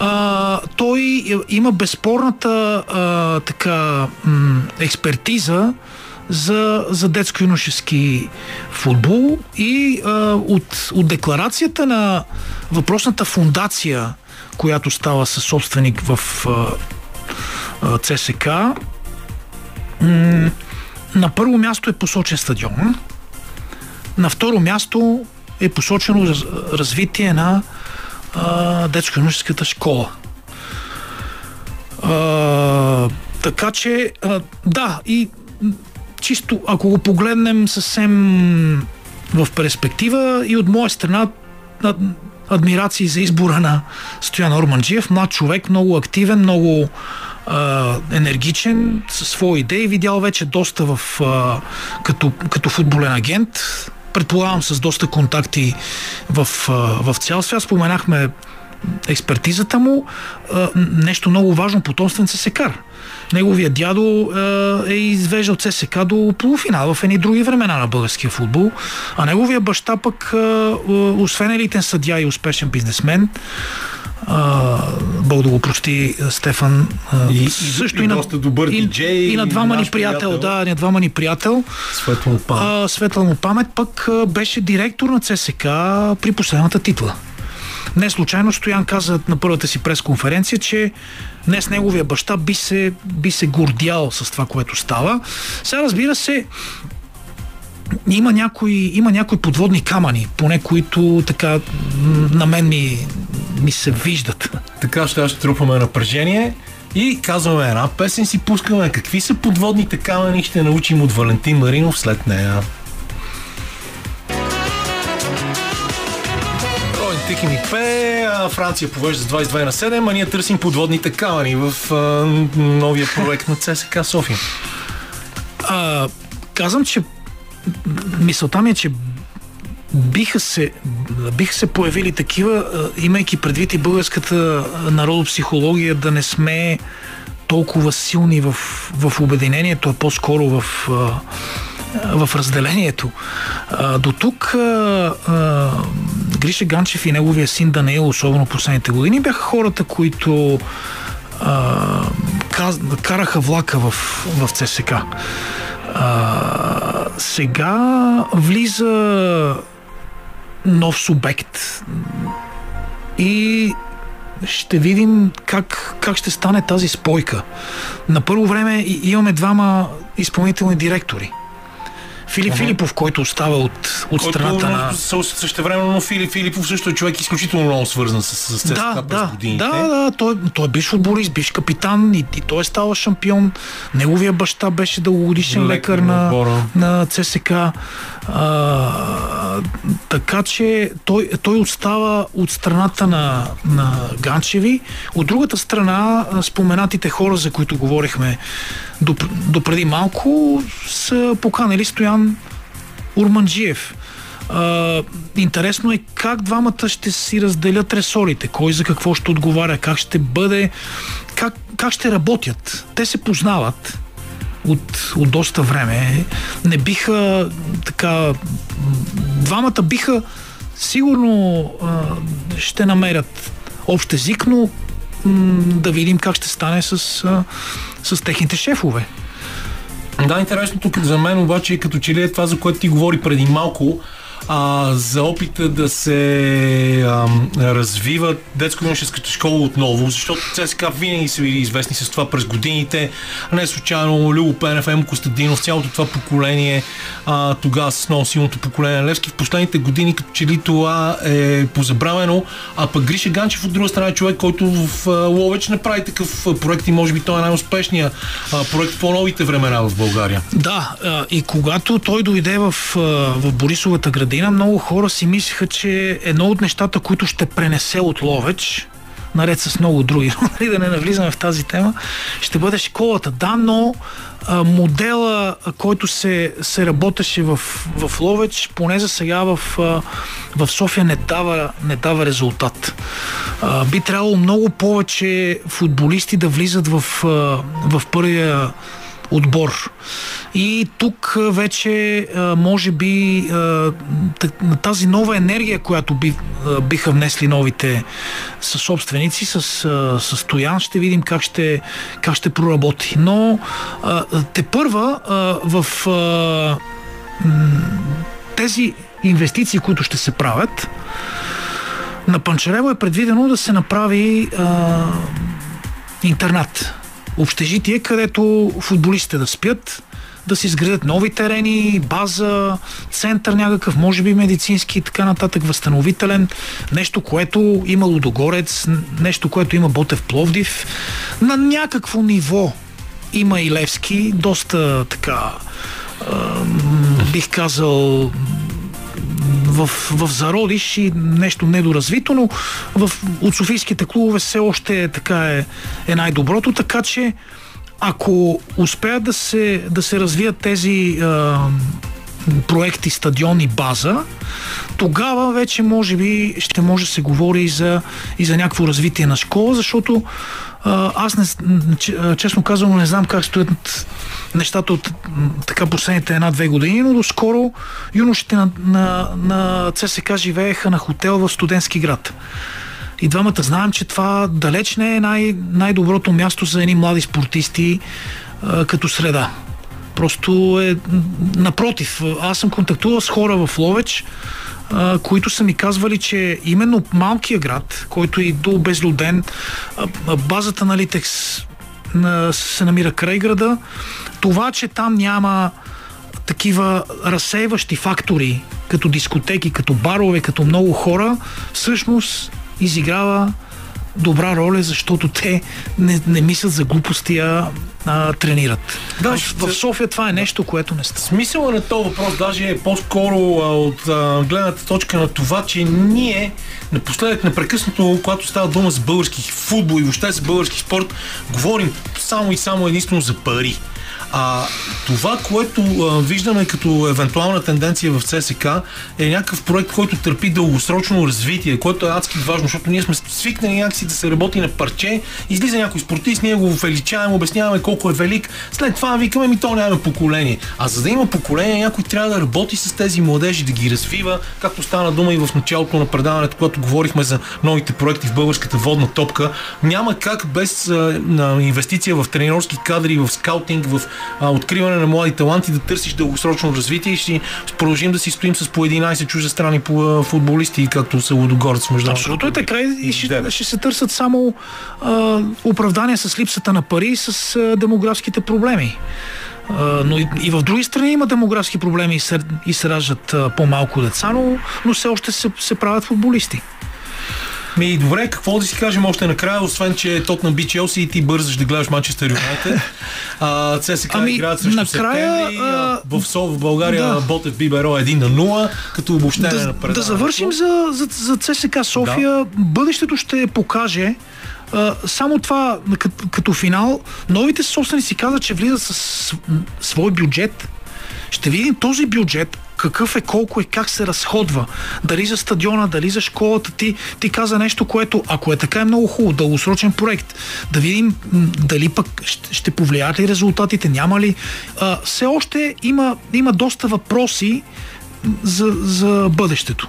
а, той има безспорната а, така м- експертиза за, за детско-юношески футбол и а, от, от декларацията на въпросната фундация, която става със собственик в а, а, ЦСК, м- на първо място е посочен стадион, на второ място е посочено раз, развитие на детско-юношеската школа. А, така че, а, да, и чисто, ако го погледнем съвсем в перспектива и от моя страна адмирации за избора на Стоян Орманджиев, млад човек, много активен, много а, енергичен, със свои идеи, видял вече доста в, а, като, като футболен агент, предполагам с доста контакти в, в цял свят. Споменахме експертизата му. Нещо много важно, потомствен ССКР. Неговия дядо е извеждал ЦСК до полуфинал в едни други времена на българския футбол, а неговия баща пък, освен елитен съдя и успешен бизнесмен, Бог да го прости, Стефан. И, също и, и, на, доста добър и, диджей. И, и на двама ни приятел, приятел, да, на двама ни приятел. Светла му памет. светла му памет пък беше директор на ЦСК при последната титла. Не случайно Стоян каза на първата си пресконференция, че днес неговия баща би се, би се гордял с това, което става. Сега разбира се, има някои, има някои подводни камъни, поне които така на мен ми, ми се виждат. Така ще, ще трупаме напрежение и казваме една песен, си пускаме какви са подводните камъни, ще научим от Валентин Маринов след нея. Тихи ми пе, Франция повежда с 22 на 7, а ние търсим подводните камъни в а, новия проект на ЦСК София. А, казвам, че мисълта ми е, че биха се, биха се появили такива, имайки предвид и българската народопсихология, да не сме толкова силни в, в обединението, а по-скоро в, в разделението. До тук Гриша Ганчев и неговия син Даниел, особено последните години, бяха хората, които каз, караха влака в, в ЦСК. А, сега влиза нов субект и ще видим как, как ще стане тази спойка. На първо време имаме двама изпълнителни директори – Филип uh-huh. Филипов, който остава от, от който, страната на... Също времено Филип Филипов също е човек изключително много свързан с, с ЦСКА да, през да, годините. Да, да, той, той е биш футболист, биш капитан и, и той е става шампион. Неговия баща беше дългогодишен лекар, лекар на, на ЦСК. А, така че той, той остава от страната на, на Ганчеви. От другата страна, споменатите хора, за които говорихме допреди малко, са поканали Стоян Урманджиев. А, интересно е как двамата ще си разделят ресорите, кой за какво ще отговаря, как ще бъде, как, как ще работят. Те се познават от, от доста време. Не биха така. Двамата биха сигурно а, ще намерят общ език, но м- да видим как ще стане с, а, с техните шефове. Да, интересно тук за мен обаче като че ли е това, за което ти говори преди малко, а, за опита да се а, развива детско-юношеската школа отново, защото ЦСКА винаги са били известни с това през годините. Не случайно Любо Пенев, Емо Костадинов, цялото това поколение, а, тогава с много силното поколение Левски. В последните години като че ли това е позабравено, а пък Гриша Ганчев от друга страна е човек, който в Ловеч направи такъв проект и може би той е най-успешният проект в по-новите времена в България. Да, и когато той дойде в, в Борисовата градина, градина много хора си мислеха, че едно от нещата, които ще пренесе от Ловеч, наред с много други, нали, да не навлизаме в тази тема, ще бъде школата. Да, но а, модела, който се, се работеше в, в Ловеч, поне за сега в, в София не дава, не дава резултат. А, би трябвало много повече футболисти да влизат в, в първия отбор. И тук вече може би тази нова енергия, която би, биха внесли новите съсобственици с, с Стоян, ще видим как ще, как ще проработи. Но те първа в тези инвестиции, които ще се правят, на Панчарево е предвидено да се направи а, интернат общежитие, където футболистите да спят, да се изградят нови терени, база, център някакъв, може би медицински и така нататък, възстановителен. Нещо, което има Лудогорец, нещо, което има Ботев Пловдив. На някакво ниво има и Левски, доста така бих казал в, в зародиш и нещо недоразвито, но в, от софийските клубове все още така е, е най-доброто, така че ако успеят да се, да се развият тези а, проекти стадион и база, тогава вече може би ще може да се говори и за, и за някакво развитие на школа, защото аз не, честно казвам не знам как стоят нещата от така последните една-две години, но доскоро юношите на, на, на ЦСК живееха на хотел в студентски град. И двамата знаем, че това далеч не е най- най-доброто място за едни млади спортисти а, като среда. Просто е напротив. Аз съм контактувал с хора в Ловеч, които са ми казвали, че именно малкия град, който е до безлюден, базата на Литекс се намира край града, това, че там няма такива разсейващи фактори, като дискотеки, като барове, като много хора, всъщност изиграва добра роля, защото те не, не мислят за глупости, а, а тренират. Да, в, в София това е нещо, което не става. Смисъла на този въпрос даже е по-скоро а, от а, гледната точка на това, че ние напоследък непрекъснато, когато става дума за български футбол и въобще за български спорт, говорим само и само единствено за пари. А това, което а, виждаме като евентуална тенденция в ЦСК е някакъв проект, който търпи дългосрочно развитие, което е адски важно, защото ние сме свикнали някакси да се работи на парче, излиза някой спортист, ние го увеличаваме, обясняваме колко е велик, след това викаме ми то няма поколение. А за да има поколение, някой трябва да работи с тези младежи, да ги развива, както стана дума и в началото на предаването, когато говорихме за новите проекти в българската водна топка. Няма как без а, инвестиция в тренерски кадри, в скаутинг, в а, откриване на млади таланти да търсиш дългосрочно развитие и ще продължим да си стоим с по 11 чуждестранни футболисти, както са Лудогорец между Абсолютно е така и ще, ще се търсят само а, оправдания с липсата на пари и с а, демографските проблеми. Но и, и в други страни има демографски проблеми и се, и се раждат uh, по-малко деца, но, но все още се, се правят футболисти. Ми, добре, какво да си кажем още накрая, освен, че тот на би Челси и ти бързаш да гледаш Манчестър Юнайтед. ЦСКА ами, играят срещу накрая. А... В, Сол, в България да. Ботев Биберо 1 на 0, като обобщение да, на предаването. Да завършим за, за, за ЦСКА София. Да. Бъдещето ще покаже само това като, като финал, новите собственици казват, че влизат с свой бюджет. Ще видим този бюджет какъв е, колко е, как се разходва. Дали за стадиона, дали за школата. Ти, ти каза нещо, което, ако е така, е много хубаво. Дългосрочен проект. Да видим дали пък ще повлияят ли резултатите, няма ли. А, все още има, има доста въпроси за, за бъдещето.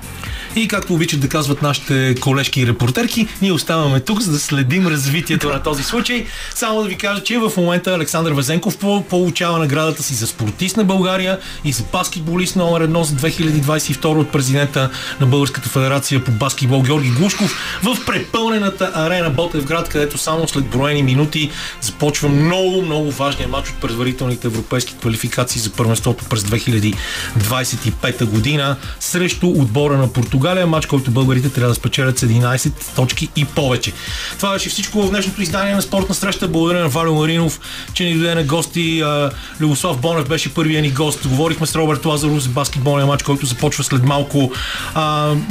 И както обичат да казват нашите колежки и репортерки, ние оставаме тук, за да следим развитието на този случай. Само да ви кажа, че в момента Александър Везенков получава наградата си за спортист на България и за баскетболист номер едно за 2022 от президента на Българската федерация по баскетбол Георги Глушков в препълнената арена Ботевград, където само след броени минути започва много, много важния матч от предварителните европейски квалификации за първенството през 2025 година срещу отбора на Португалия матч, който българите трябва да спечелят с 11 точки и повече. Това беше всичко в днешното издание на спортна среща. Благодаря на Валио Маринов, че ни дойде на гости. Любослав Бонев беше първия ни гост. Говорихме с Роберт Лазаров за баскетболния матч, който започва след малко.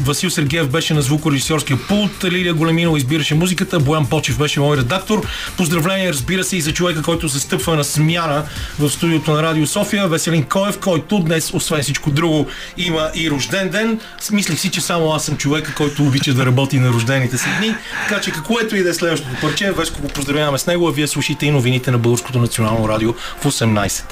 Васил Сергеев беше на звукорежисьорския пулт. Лилия Големинова избираше музиката. Боян Почев беше мой редактор. Поздравление, разбира се, и за човека, който застъпва на смяна в студиото на Радио София. Веселин Коев, който днес, освен всичко друго, има и рожден ден. Смислих си, че само аз съм човека, който обича да работи на рождените си дни. Така че каквото и да е следващото парче, Веско го поздравяваме с него, а вие слушайте и новините на Българското национално радио в 18.